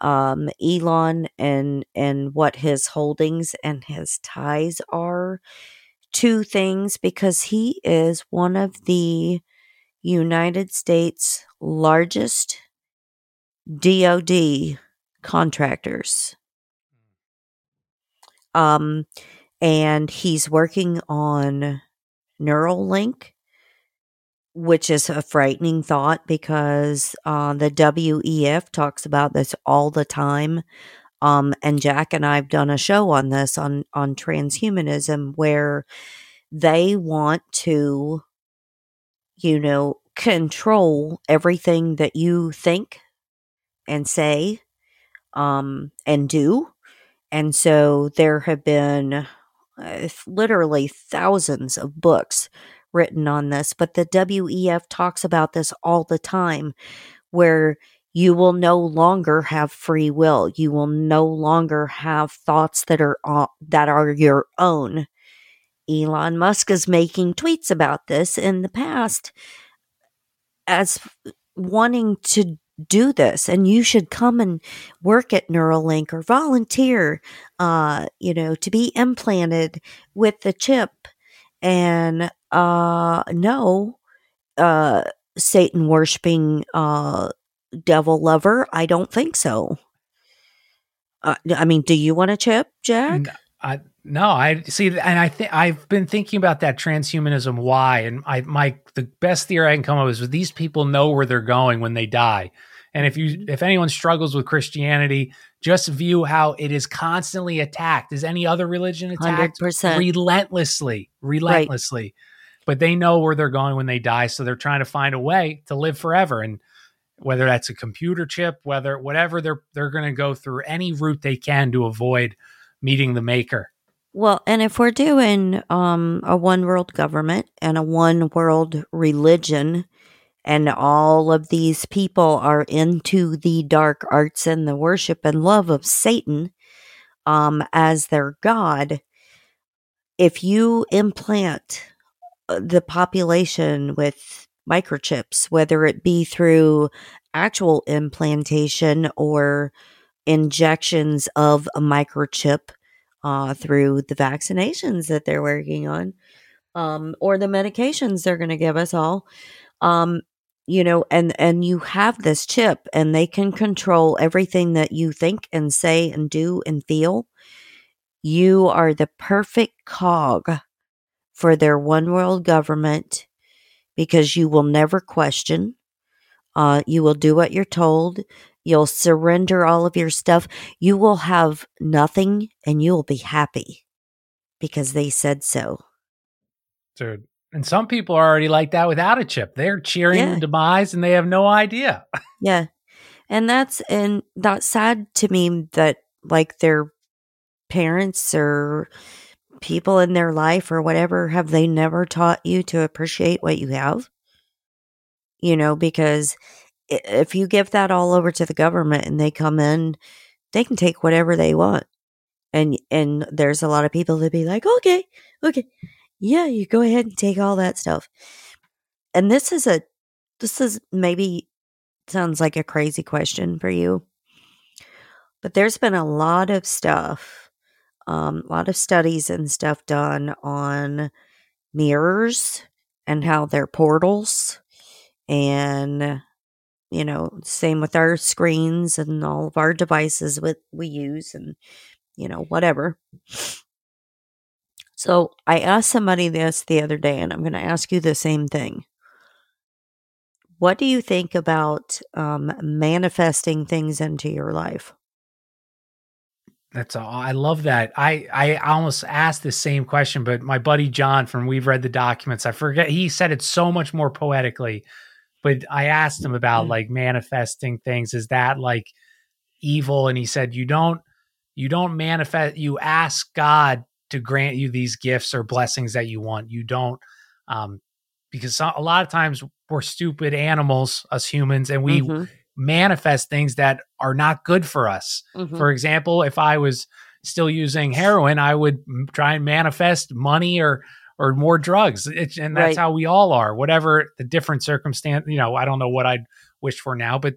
um, Elon and and what his holdings and his ties are to things because he is one of the United States largest DoD contractors. Um, and he's working on Neuralink, which is a frightening thought because uh, the WEF talks about this all the time. Um, and Jack and I have done a show on this on on transhumanism where they want to, you know, control everything that you think and say, um, and do. And so there have been uh, literally thousands of books written on this, but the WEF talks about this all the time where you will no longer have free will. You will no longer have thoughts that are uh, that are your own. Elon Musk is making tweets about this in the past as wanting to do this and you should come and work at Neuralink or volunteer uh you know to be implanted with the chip. And uh no uh satan worshiping uh devil lover i don't think so. Uh, i mean do you want a chip jack? I no, I see, and I think I've been thinking about that transhumanism. Why? And I, my the best theory I can come up with is these people know where they're going when they die. And if you, mm-hmm. if anyone struggles with Christianity, just view how it is constantly attacked. Is any other religion attacked 100%. relentlessly, relentlessly? But they know where they're going when they die, so they're trying to find a way to live forever. And whether that's a computer chip, whether whatever they're they're going to go through any route they can to avoid meeting the maker. Well, and if we're doing um, a one world government and a one world religion, and all of these people are into the dark arts and the worship and love of Satan um, as their god, if you implant uh, the population with microchips, whether it be through actual implantation or injections of a microchip uh, through the vaccinations that they're working on um, or the medications they're going to give us all um, you know and and you have this chip and they can control everything that you think and say and do and feel. You are the perfect cog for their one world government because you will never question uh, you will do what you're told you'll surrender all of your stuff you will have nothing and you will be happy because they said so dude and some people are already like that without a chip. They're cheering Yeah. the demise and they have no idea. Yeah. And that's and that's sad to me that like their parents or people in their life or whatever have they never taught you to appreciate what you have? You know, because if you give that all over to the government and they come in, they can take whatever they want. And and there's a lot of people that be like, "Okay, okay. Yeah, you go ahead and take all that stuff." And this is a this is maybe sounds like a crazy question for you. But there's been a lot of stuff, um, a lot of studies and stuff done on mirrors and how they're portals. And, you know, same with our screens and all of our devices with we use and, you know, whatever. So I asked somebody this the other day, and I'm going to ask you the same thing. What do you think about um, manifesting things into your life? That's all. I love that. I I almost asked the same question, but my buddy John from We've Read the Documents, I forget he said it so much more poetically. But I asked him about Mm. like manifesting things. Is that like evil? And he said you don't you don't manifest. You ask God to grant you these gifts or blessings that you want. You don't um, because a lot of times we're stupid animals, us humans, and we Mhm, manifest things that are not good for us. mhm. For example, if I was still using heroin, I would m- try and manifest money or or more drugs. It's, and that's Right. how we all are. Whatever the different circumstance, you know, I don't know what I'd wish for now, but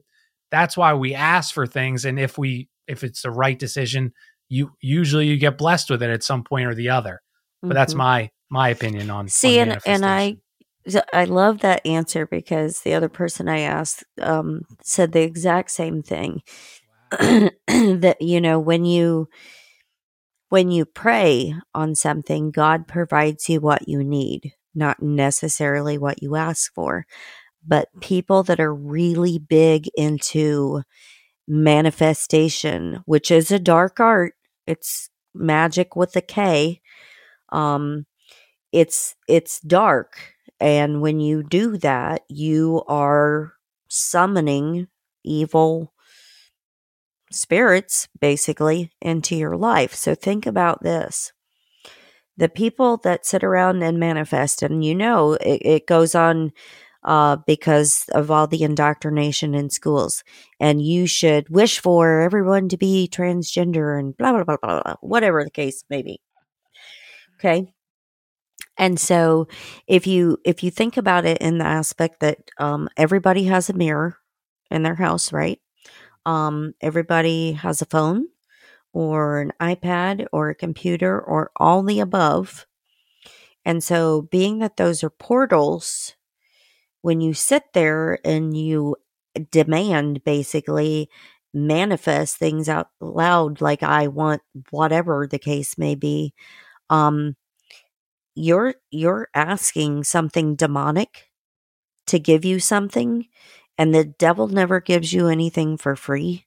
that's why we ask for things. And if we if it's the right decision, you usually you get blessed with it at some point or the other. But that's Mhm. my my opinion on See, on and, and I I love that answer because the other person I asked um, said the exact same thing. that you know when you when you pray on something, God provides you what you need, not necessarily what you ask for. But people that are really big into manifestation, which is a dark art, it's magic with a K. Um, it's it's dark, and when you do that, you are summoning evil spirits basically into your life. So think about this. The people that sit around and manifest, and you know, it, it goes on uh, because of all the indoctrination in schools. And you should wish for everyone to be transgender and blah, blah, blah, blah, blah, whatever the case may be. Okay. And so if you if you think about it in the aspect that um, everybody has a mirror in their house, right? Um, everybody has a phone or an iPad or a computer or all the above. And so, being that those are portals, when you sit there and you demand basically manifest things out loud, like I want whatever the case may be, um, you're you're asking something demonic to give you something, and the devil never gives you anything for free.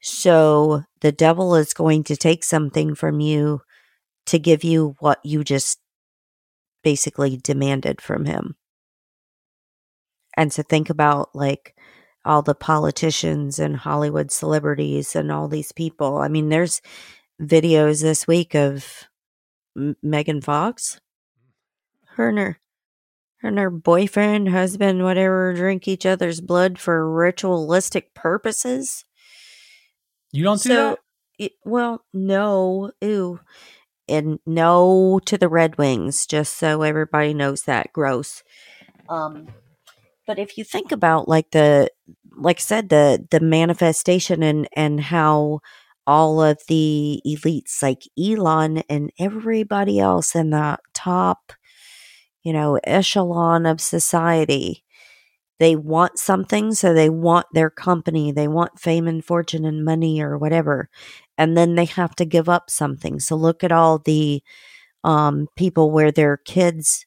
So the devil is going to take something from you to give you what you just basically demanded from him. And so think about like all the politicians and Hollywood celebrities and all these people. I mean, there's videos this week of M- Megan Fox. Her and her, her and their boyfriend, husband, whatever, drink each other's blood for ritualistic purposes. You don't do that? it- well, no, ew, and no to the Red Wings. Just so everybody knows that gross. Um, but if you think about like the, like I said, the the manifestation and and how all of the elites, like Elon and everybody else in the top, you know, echelon of society. They want something, so they want their company, they want fame and fortune and money or whatever and then they have to give up something. So look at all the um, people where their kids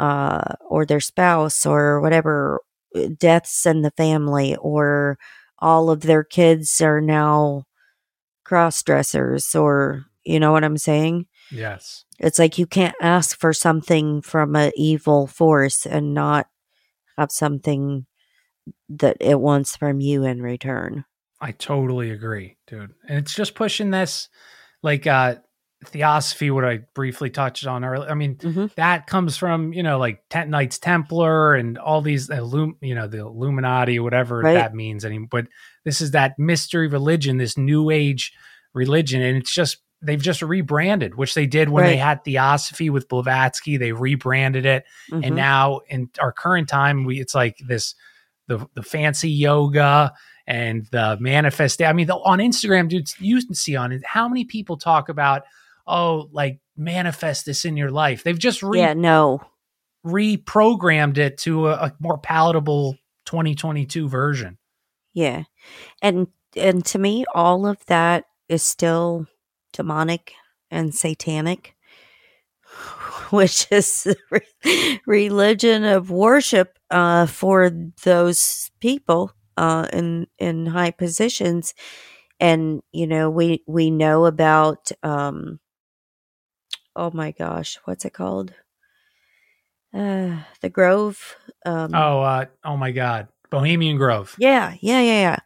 uh, or their spouse or whatever uh, deaths in the family, or all of their kids are now cross dressers, or you know what I'm saying? Yes. It's like you can't ask for something from an evil force and not have something that it wants from you in return. I totally agree, dude. And it's just pushing this like uh theosophy what I briefly touched on earlier. I mean, Mhm. that comes from, you know, like Tent Knights Templar and all these illum you know, the Illuminati, whatever Right. that means any but this is that mystery religion, this new age religion, and it's just they've just rebranded, which they did when they had Theosophy with Blavatsky. They rebranded it Mhm. and now in our current time we it's like this the the fancy yoga and the manifest i mean the, on instagram dudes, you can see on it how many people talk about oh like manifest this in your life they've just re- yeah, no. reprogrammed it to a, a more palatable 2022 version Yeah. And and to me all of that is still demonic and satanic which is the re- religion of worship uh for those people uh in in high positions. And you know we we know about um oh my gosh what's it called? Uh the grove um oh uh oh my god bohemian grove. Yeah, yeah, yeah, yeah.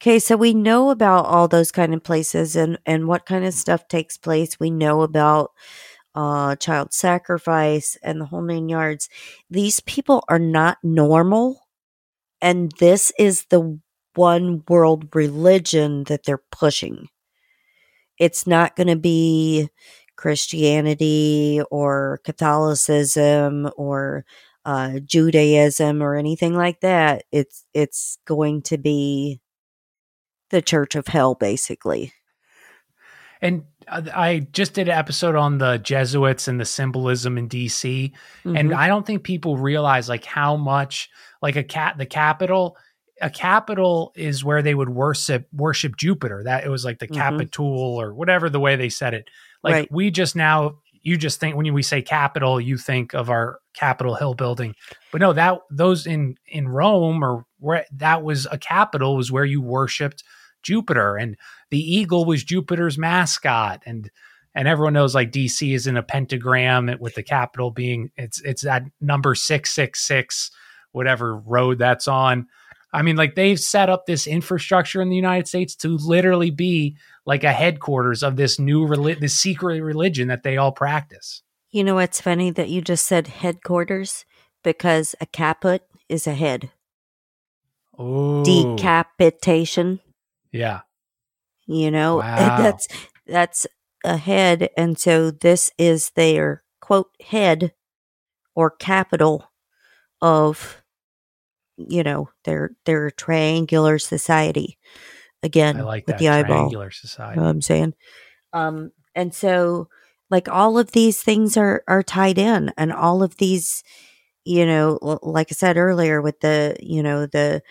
Okay, so we know about all those kind of places and and what kind of stuff takes place. We know about uh child sacrifice and the whole nine yards. These people are not normal, and this is the one world religion that they're pushing. It's not going to be Christianity or Catholicism or uh, Judaism or anything like that. It's it's going to be the Church of Hell, basically. and uh, i just did an episode on the jesuits and the symbolism in dc and Mhm. I don't think people realize like how much like a cat the capital a capital is where they would worship worship Jupiter. That it was like the Mhm. Capitool or whatever the way they said it. Like Right. we just now you just think when we say capital, you think of our Capitol Hill building. But no, that those in in Rome or where that was a capital was where you worshipped Jupiter and the eagle was Jupiter's mascot and and everyone knows like DC is in a pentagram with the capital being it's it's that number 666 whatever road that's on. I mean like they've set up this infrastructure in the United States to literally be like a headquarters of this new this secret religion that they all practice. You know it's funny that you just said headquarters because a caput is a head. Oh. Decapitation, Yeah. you know, Wow. that's that's a head, and so this is their quote head or capital of you know their their triangular society again I like with that the eyeball. triangular You society. know what I'm saying? Um, and so like all of these things are are tied in, and all of these, you know, like I said earlier, with the you know the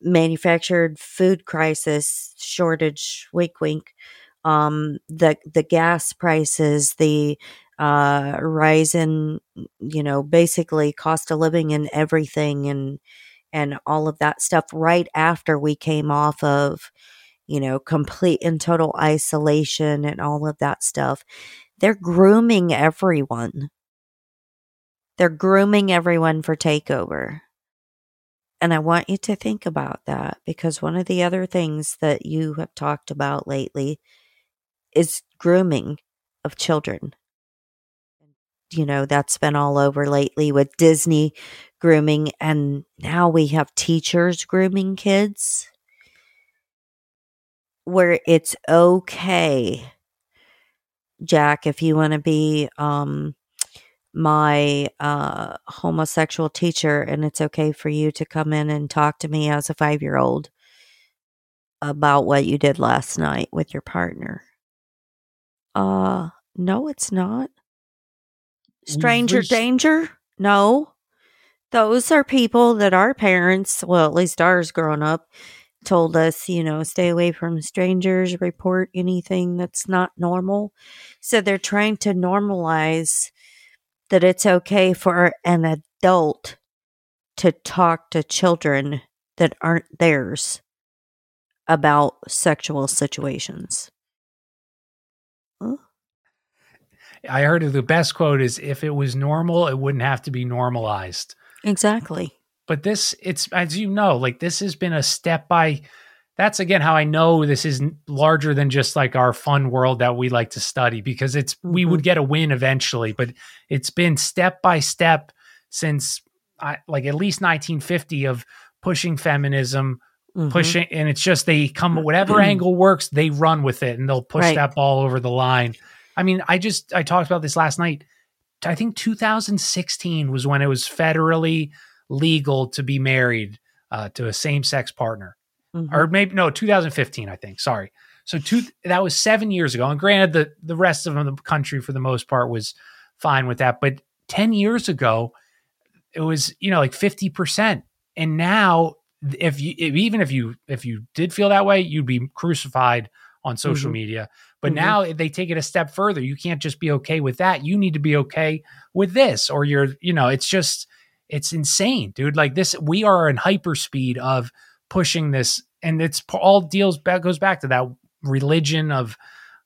manufactured food crisis shortage, wink wink, um, the the gas prices, the uh rise in you know basically cost of living and everything and and all of that stuff right after we came off of you know, complete and total isolation and all of that stuff. They're grooming everyone. They're grooming everyone for takeover. And I want you to think about that because one of the other things that you have talked about lately is grooming of children. You know, that's been all over lately with Disney grooming. And now we have teachers grooming kids where it's okay, Jack, if you want to be um, my uh, homosexual teacher and it's okay for you to come in and talk to me as a five year old about what you did last night with your partner. Uh, no, it's not. Stranger reached- danger? No. Those are people that our parents, well, at least ours growing up, told us, you know, stay away from strangers, report anything that's not normal. So they're trying to normalize that it's okay for an adult to talk to children that aren't theirs about sexual situations. I heard the best quote is if it was normal, it wouldn't have to be normalized. Exactly. But this, it's as you know, like this has been a step by. That's again how I know this is n- larger than just like our fun world that we like to study because it's we Mhm. would get a win eventually, but it's been step by step since I, like at least 1950 of pushing feminism, Mhm. pushing, and it's just they come whatever angle works, they run with it and they'll push Right. that ball over the line. I mean, I just I talked about this last night. I think 2016 was when it was federally legal to be married uh, to a same sex partner, Mhm. or maybe no, 2015. I think. Sorry. So two that was seven years ago. And granted, the the rest of the country for the most part was fine with that, but 10 years ago, it was you know like 50 percent, and now if you if, even if you if you did feel that way, you'd be crucified on social Mhm. media. But Mhm. now they take it a step further. You can't just be okay with that. You need to be okay with this, or you're, you know, it's just, it's insane, dude. Like this, we are in hyperspeed of pushing this, and it's all deals back goes back to that religion of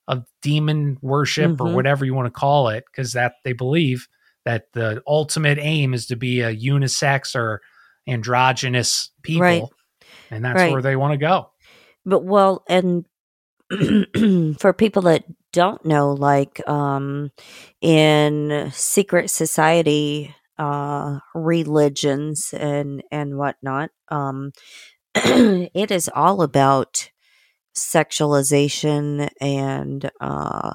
of demon worship or Mhm. whatever you want to call it, because that they believe that the ultimate aim is to be a unisex or androgynous people, Right. and that's Right. where they want to go. But well, and for people that don't know, like um, in secret society uh, religions and and whatnot, um, it is all about sexualization and uh,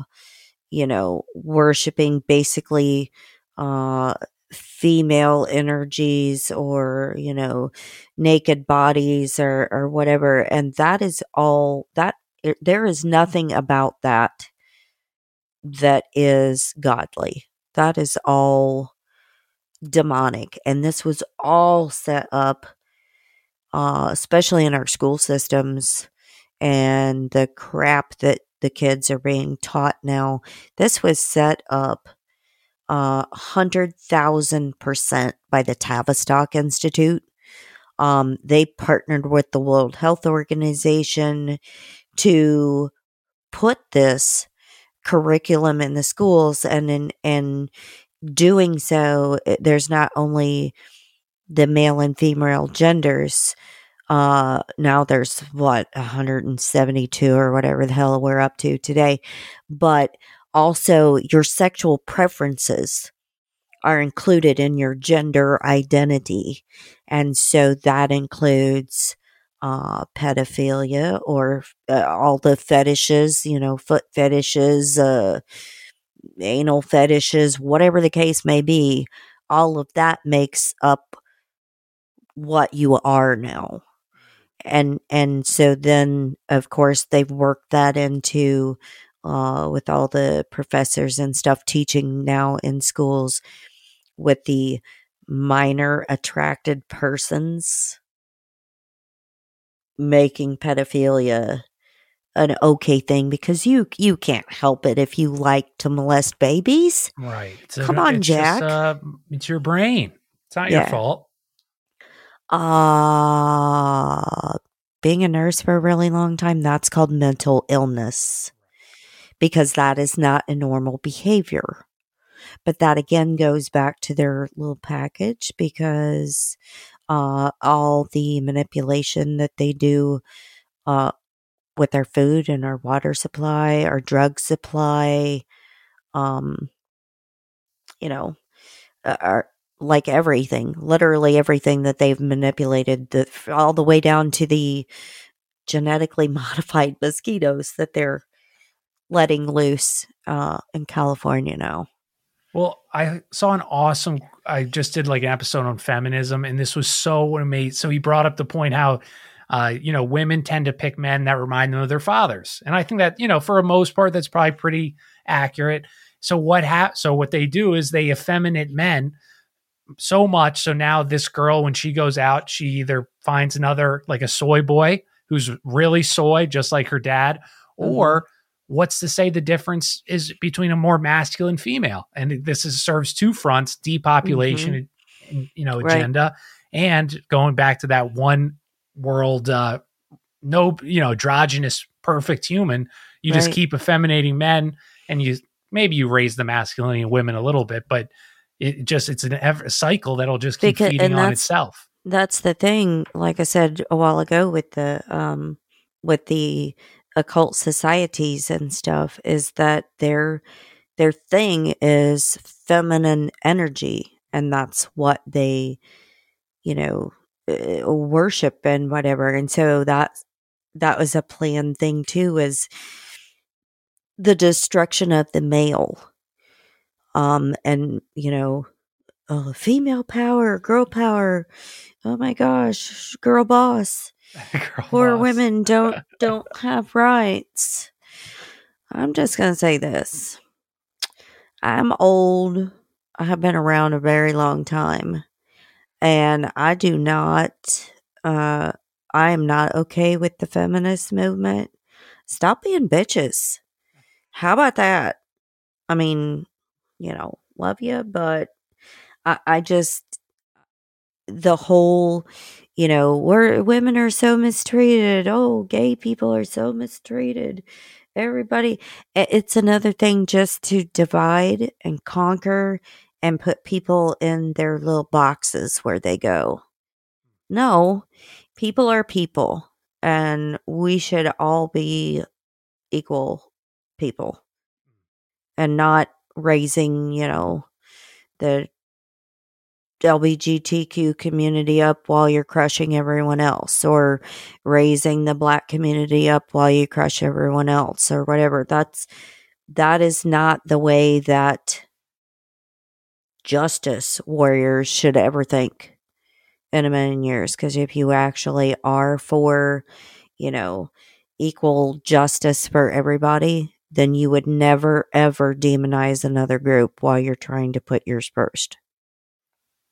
you know worshiping basically uh, female energies or you know naked bodies or or whatever. And that is all that it, there is nothing about that that is godly that is all demonic and this was all set up uh especially in our school systems and the crap that the kids are being taught now this was set up uh, 100,000% by the Tavistock Institute. Um, they partnered with the World Health Organization to put this curriculum in the schools and in, and doing so, there's not only the male and female genders, uh, now there's what, 172 or whatever the hell we're up to today, but also your sexual preferences are included in your gender identity. And so that includes uh, pedophilia or uh, all the fetishes, you know, foot fetishes, uh, anal fetishes, whatever the case may be. All of that makes up what you are now. And and so then of course they've worked that into uh, with all the professors and stuff teaching now in schools with the minor attracted persons making pedophilia an okay thing because you you can't help it if you like to molest babies. Right. It's Come on, it's just, Jack. uh, it's your brain. It's not your fault. Uh being a nurse for a really long time that's called mental illness because that is not a normal behavior. But that again goes back to their little package because uh, all the manipulation that they do uh, with our food and our water supply, our drug supply, um, you know, uh, are like everything, literally everything that they've manipulated, the, all the way down to the genetically modified mosquitoes that they're letting loose uh, in California now. Well, I saw an awesome. I just did like an episode on feminism, and this was so amazing. So he brought up the point how, uh, you know, women tend to pick men that remind them of their fathers, and I think that you know, for a most part, that's probably pretty accurate. So what ha- So what they do is they effeminate men so much. So now this girl, when she goes out, she either finds another like a soy boy who's really soy, just like her dad, mm-hmm. What's to say the difference is between a more masculine female? And this is, serves two fronts: depopulation, mm-hmm. you know, agenda, right. and going back to that one world, uh, no, you know, androgynous, perfect human. You right. just keep effeminating men, and you maybe you raise the masculinity in women a little bit, but it just it's an ever cycle that'll just keep because, feeding on itself. That's the thing. Like I said a while ago with the um with the occult societies and stuff is that their their thing is feminine energy and that's what they you know uh, worship and whatever. And so that that was a planned thing too is the destruction of the male. Um and you know uh, female power girl power. Oh my gosh girl boss Girl poor boss. women don't don't have rights. I'm just gonna say this. I'm old. I have been around a very long time. And i do not uh i am not okay with the feminist movement. Stop being bitches. How about that? I mean, you know, love you, but I, I just the whole, you know, where women are so mistreated. Oh, gay people are so mistreated. Everybody, it's another thing just to divide and conquer and put people in their little boxes where they go. No, people are people, and we should all be equal people and not raising, you know, the LGBTQ community up while you're crushing everyone else, or raising the black community up while you crush everyone else, or whatever. That's that is not the way that justice warriors should ever think in a million years. Because if you actually are for, you know, equal justice for everybody, then you would never ever demonize another group while you're trying to put yours first.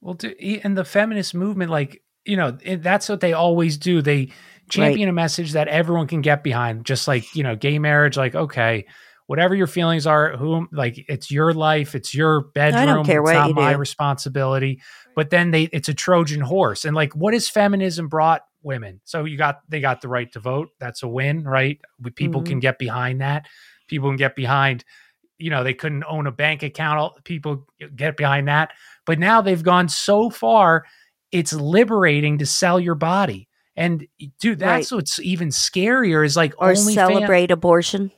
Well, to, and the feminist movement, like, you know, that's what they always do. They champion right. a message that everyone can get behind, just like, you know, gay marriage, like, okay, whatever your feelings are, whom, like, it's your life, it's your bedroom, I don't care it's not my do. responsibility. But then they, it's a Trojan horse. And like, what has feminism brought women? So you got, they got the right to vote. That's a win, right? People mm-hmm. can get behind that people can get behind you know they couldn't own a bank account people get behind that but now they've gone so far it's liberating to sell your body and dude that's right. what's even scarier is like or celebrate fan- abortion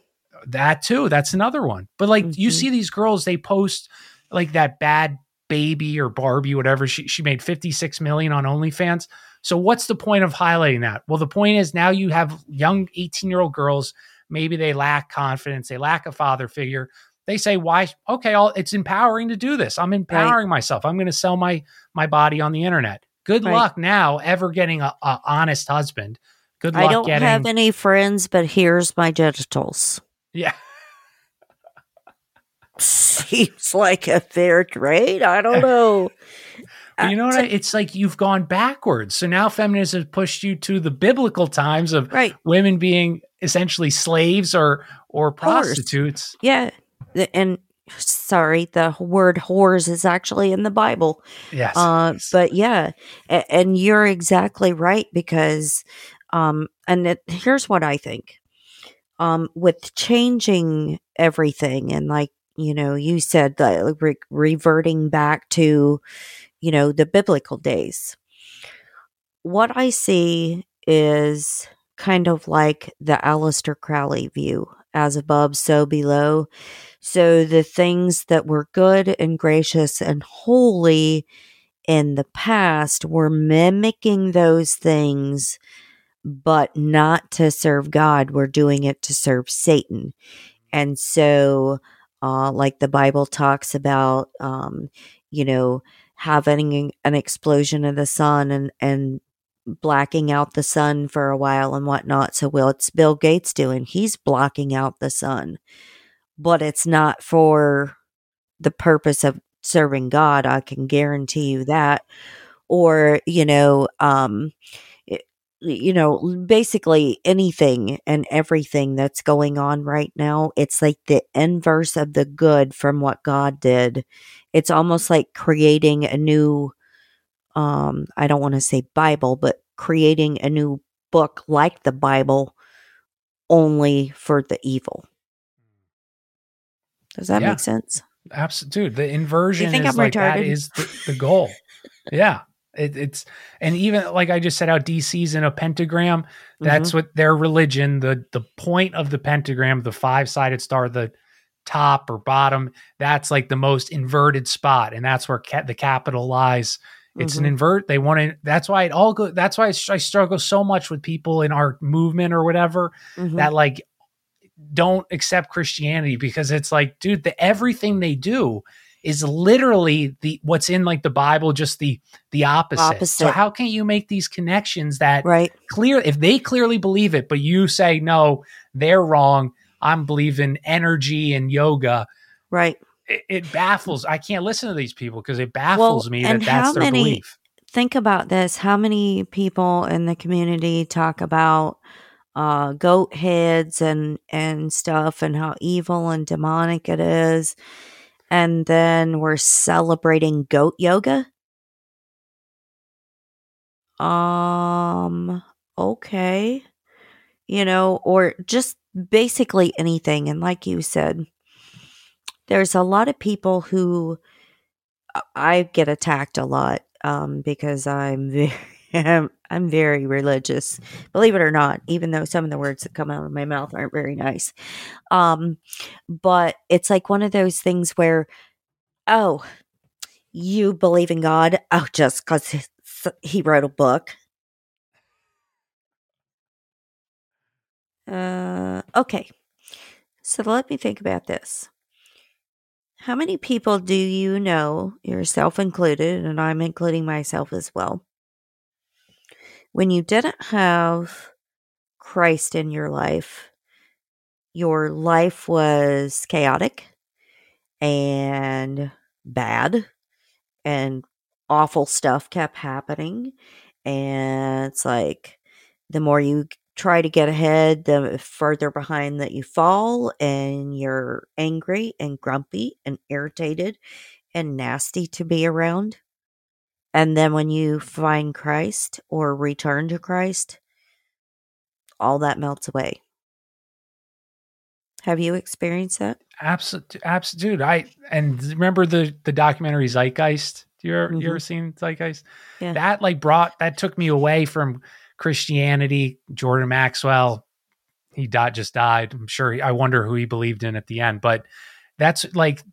that too that's another one but like mm-hmm. you see these girls they post like that Bhad Bhabie or barbie whatever she, she made 56 million on onlyfans so what's the point of highlighting that well the point is now you have young 18 year old girls maybe they lack confidence, they lack a father figure. They say, "Why? Okay, I'll, it's empowering to do this. I'm empowering right. myself. I'm going to sell my my body on the internet. Good right. luck now ever getting a, a, honest husband. Good luck. I don't getting... have any friends, but here's my genitals. Yeah." Seems like a fair trade. I don't know. you know what? I, it's like you've gone backwards. So now feminism has pushed you to the biblical times of right. women being essentially slaves or or prostitutes. Yeah, and sorry, the word whores is actually in the Bible. Yes, uh, but yeah, and you're exactly right because, um, and it, here's what I think. Um, with changing everything and like you know you said that re- reverting back to you know the biblical days what i see is kind of like the Aleister Crowley view as above, so below. So the things that were good and gracious and holy in the past were mimicking those things, but not to serve God. We're doing it to serve Satan. And so, uh, like the Bible talks about, um, you know, having an explosion of the sun and, and blacking out the sun for a while and whatnot. So, what's Bill Gates doing? He's blocking out the sun, but it's not for the purpose of serving God. I can guarantee you that. Or, you know, um, you know, basically anything and everything that's going on right now, it's like the inverse of the good from what God did. It's almost like creating a new, um, I don't want to say Bible, but creating a new book like the Bible only for the evil. Does that yeah. make sense? Absolutely. The inversion is I'm like retarded? that is the, the goal. yeah. It, it's and even like I just said out DC's in a pentagram. That's mm-hmm. what their religion. The the point of the pentagram, the five sided star, the top or bottom. That's like the most inverted spot, and that's where ca- the capital lies. It's mm-hmm. an invert. They want to. That's why it all go. That's why I struggle so much with people in our movement or whatever mm-hmm. that like don't accept Christianity because it's like, dude, the everything they do is literally the what's in like the Bible, just the the opposite. opposite. So how can you make these connections that right clear if they clearly believe it, but you say no, they're wrong. I'm believing energy and yoga. Right. It, it baffles. I can't listen to these people because it baffles well, me that that's their many, belief. Think about this. How many people in the community talk about uh, goat heads and and stuff and how evil and demonic it is and then we're celebrating goat yoga. Um, okay. You know, or just basically anything. And like you said, there's a lot of people who uh, I get attacked a lot um, because I'm very, I'm very religious, believe it or not, even though some of the words that come out of my mouth aren't very nice. Um, but it's like one of those things where, oh, you believe in God? Oh, just because he wrote a book. Uh, okay. So let me think about this. How many people do you know, yourself included, and I'm including myself as well, when you didn't have Christ in your life, your life was chaotic and bad and awful stuff kept happening. And it's like the more you try to get ahead, the further behind that you fall, and you're angry and grumpy and irritated and nasty to be around. And then when you find Christ or return to Christ, all that melts away. Have you experienced that? Absolutely, absolutely. I and remember the the documentary Zeitgeist. Do you ever, mm-hmm. you ever seen Zeitgeist? Yeah. That like brought that took me away from Christianity. Jordan Maxwell, he died, just died. I'm sure. He, I wonder who he believed in at the end. But that's like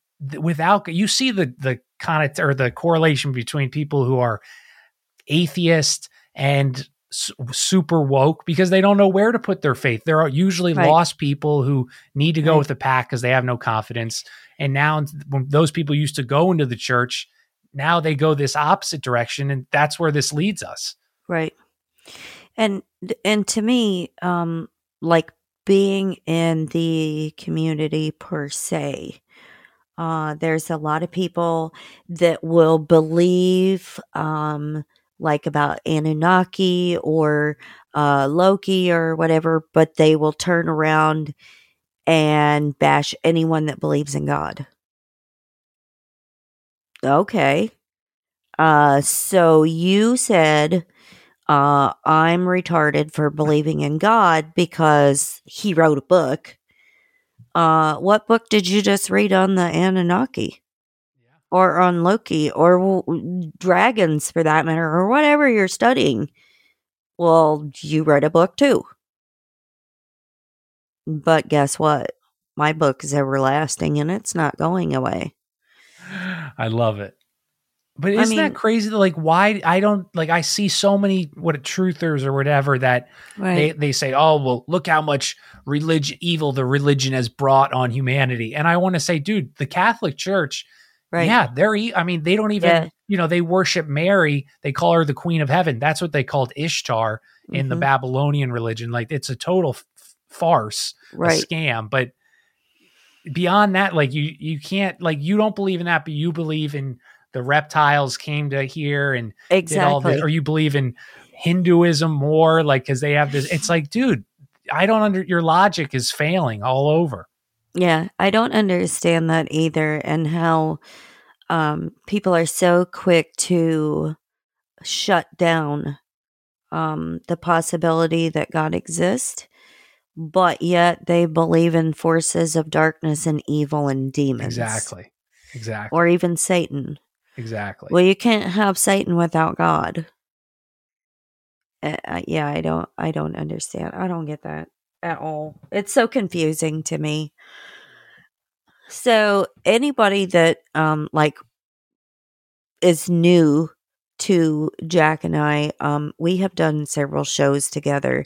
without you see the the kind of or the correlation between people who are atheist and super woke because they don't know where to put their faith. There are usually right. lost people who need to go right. with the pack because they have no confidence. And now when those people used to go into the church, now they go this opposite direction and that's where this leads us. Right. And and to me um like being in the community per se uh, there's a lot of people that will believe, um, like about Anunnaki or uh, Loki or whatever, but they will turn around and bash anyone that believes in God. Okay. Uh, so you said uh, I'm retarded for believing in God because he wrote a book uh, what book did you just read on the Anunnaki? Yeah. Or on Loki or w- dragons for that matter, or whatever you're studying? Well, you read a book too. But guess what? My book is everlasting and it's not going away. I love it. But isn't mean- that crazy? Like, why I don't like? I see so many what truthers or whatever that they they say, "Oh, well, look how much religion evil the religion has brought on humanity." And I want to say, dude, the Catholic Church, right. yeah, they're I mean, they don't even Yeah. you know they worship Mary. They call her the Queen of Heaven. That's what they called Ishtar in the Mhm. Babylonian religion. Like, it's a total f- farce, a scam. But beyond that, like you you can't like you don't believe in that, but you believe in the reptiles came to here and did all Exactly. this, or you believe in Hinduism more, like because they have this. It's like, dude, I don't under your logic is failing all over. Yeah, I don't understand that either, and how um, people are so quick to shut down um, the possibility that God exists, but yet they believe in forces of darkness and evil and demons. Exactly, exactly, Or even Satan. Exactly. Well, you can't have Satan without God. Uh, yeah, I don't. I don't understand. I don't get that at all. It's so confusing to me. So anybody that um like is new to Jack and I, um, we have done several shows together.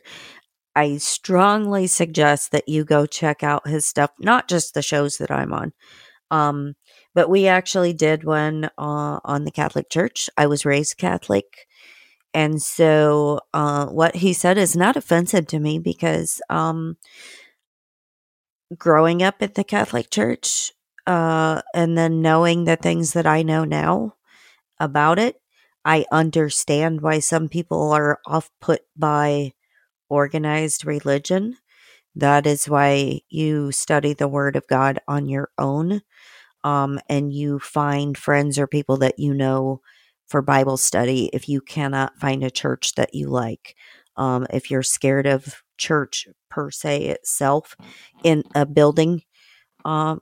I strongly suggest that you go check out his stuff, not just the shows that I'm on. Um, but we actually did one uh, on the Catholic Church. I was raised Catholic. And so uh, what he said is not offensive to me because um, growing up at the Catholic Church uh, and then knowing the things that I know now about it, I understand why some people are off put by organized religion. That is why you study the Word of God on your own um, and you find friends or people that you know for Bible study if you cannot find a church that you like. Um, if you're scared of church per se itself in a building, um,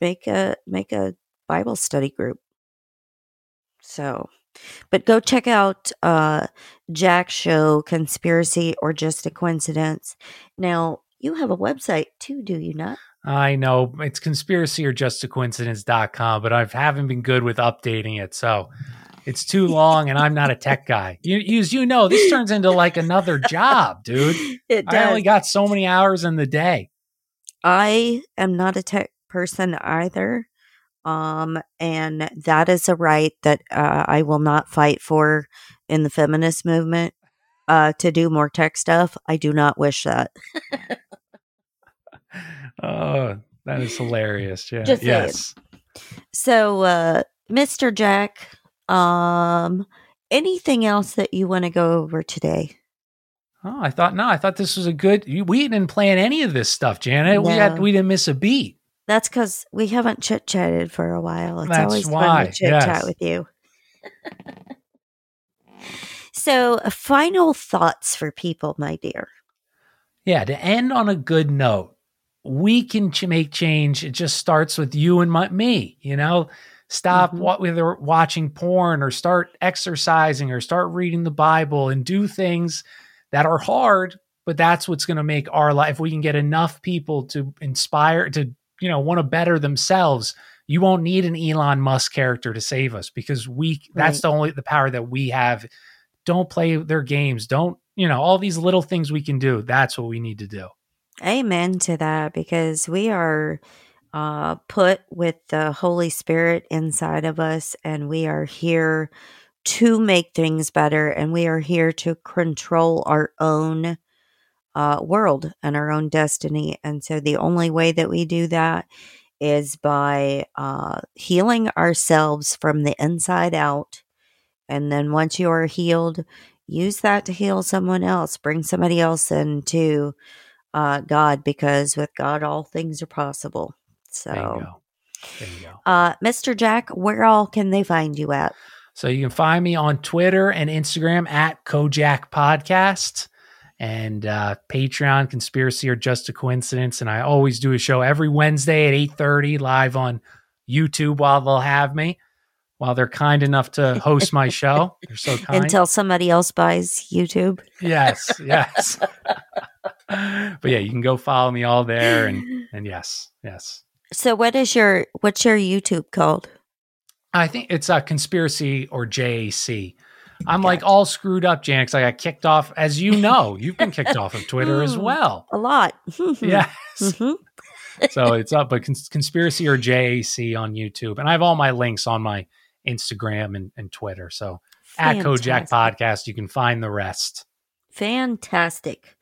make a make a Bible study group. So, but go check out uh, Jack's show, Conspiracy or Just a Coincidence. Now, you have a website too, do you not? I know it's conspiracy or just a coincidence.com, but I haven't been good with updating it. So it's too long and I'm not a tech guy. You, you, you know, this turns into like another job, dude. It I only got so many hours in the day. I am not a tech person either. Um, and that is a right that uh, I will not fight for in the feminist movement uh, to do more tech stuff. I do not wish that. Oh, that is hilarious. Yeah. Just saying. yes. So, uh, Mr. Jack, um, anything else that you want to go over today? Oh, I thought no, I thought this was a good. We didn't plan any of this stuff, Janet. We had we didn't miss a beat. That's because we haven't chit chatted for a while. It's That's always why, fun to chit chat yes. with you. so, final thoughts for people, my dear. Yeah, to end on a good note, we can ch- make change. It just starts with you and my, me. You know, stop Mhm. what whether watching porn or start exercising or start reading the Bible and do things that are hard, but that's what's going to make our life. If we can get enough people to inspire to you know want to better themselves, you won't need an Elon Musk character to save us because we. That's the only the power that we have. Don't play their games. Don't you know all these little things we can do. That's what we need to do. Amen to that because we are uh, put with the Holy Spirit inside of us and we are here to make things better and we are here to control our own uh, world and our own destiny. And so the only way that we do that is by uh, healing ourselves from the inside out. And then once you are healed, use that to heal someone else, bring somebody else into uh, God because with God all things are possible. So, Bingo. Bingo. uh, Mr. Jack, where all can they find you at? So you can find me on Twitter and Instagram at Kojak Podcast and uh, Patreon, Conspiracy or Just a Coincidence. And I always do a show every Wednesday at 8.30 live on YouTube while they'll have me, while they're kind enough to host my show. They're so kind. Until somebody else buys YouTube. yes, yes. but yeah, you can go follow me all there, and and yes, yes. So what is your what's your YouTube called? I think it's a conspiracy or JAC. I'm like all screwed up, Jan, because I got kicked off. As you know, you've been kicked off of Twitter as well. A lot. Yes. Mhm. so it's up, but cons- conspiracy or JAC on YouTube, and I have all my links on my Instagram and, and Twitter. So at Kojak Podcast, you can find the rest. Fantastic.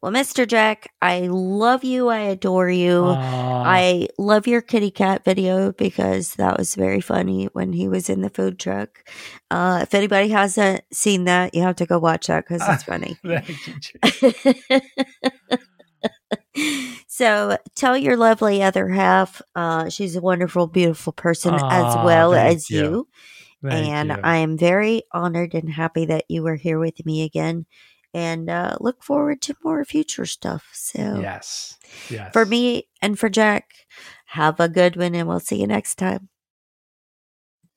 Well, Mr. Jack, I love you. I adore you. Aw. I love your kitty cat video because that was very funny when he was in the food truck. Uh, if anybody hasn't seen that, you have to go watch that because it's funny. So tell your lovely other half uh, she's a wonderful, beautiful person as well as you. you. Thank and you. I am very honored and happy that you were here with me again. And uh, look forward to more future stuff. So, yes, yes. for me and for Jack, have a good one, and we'll see you next time.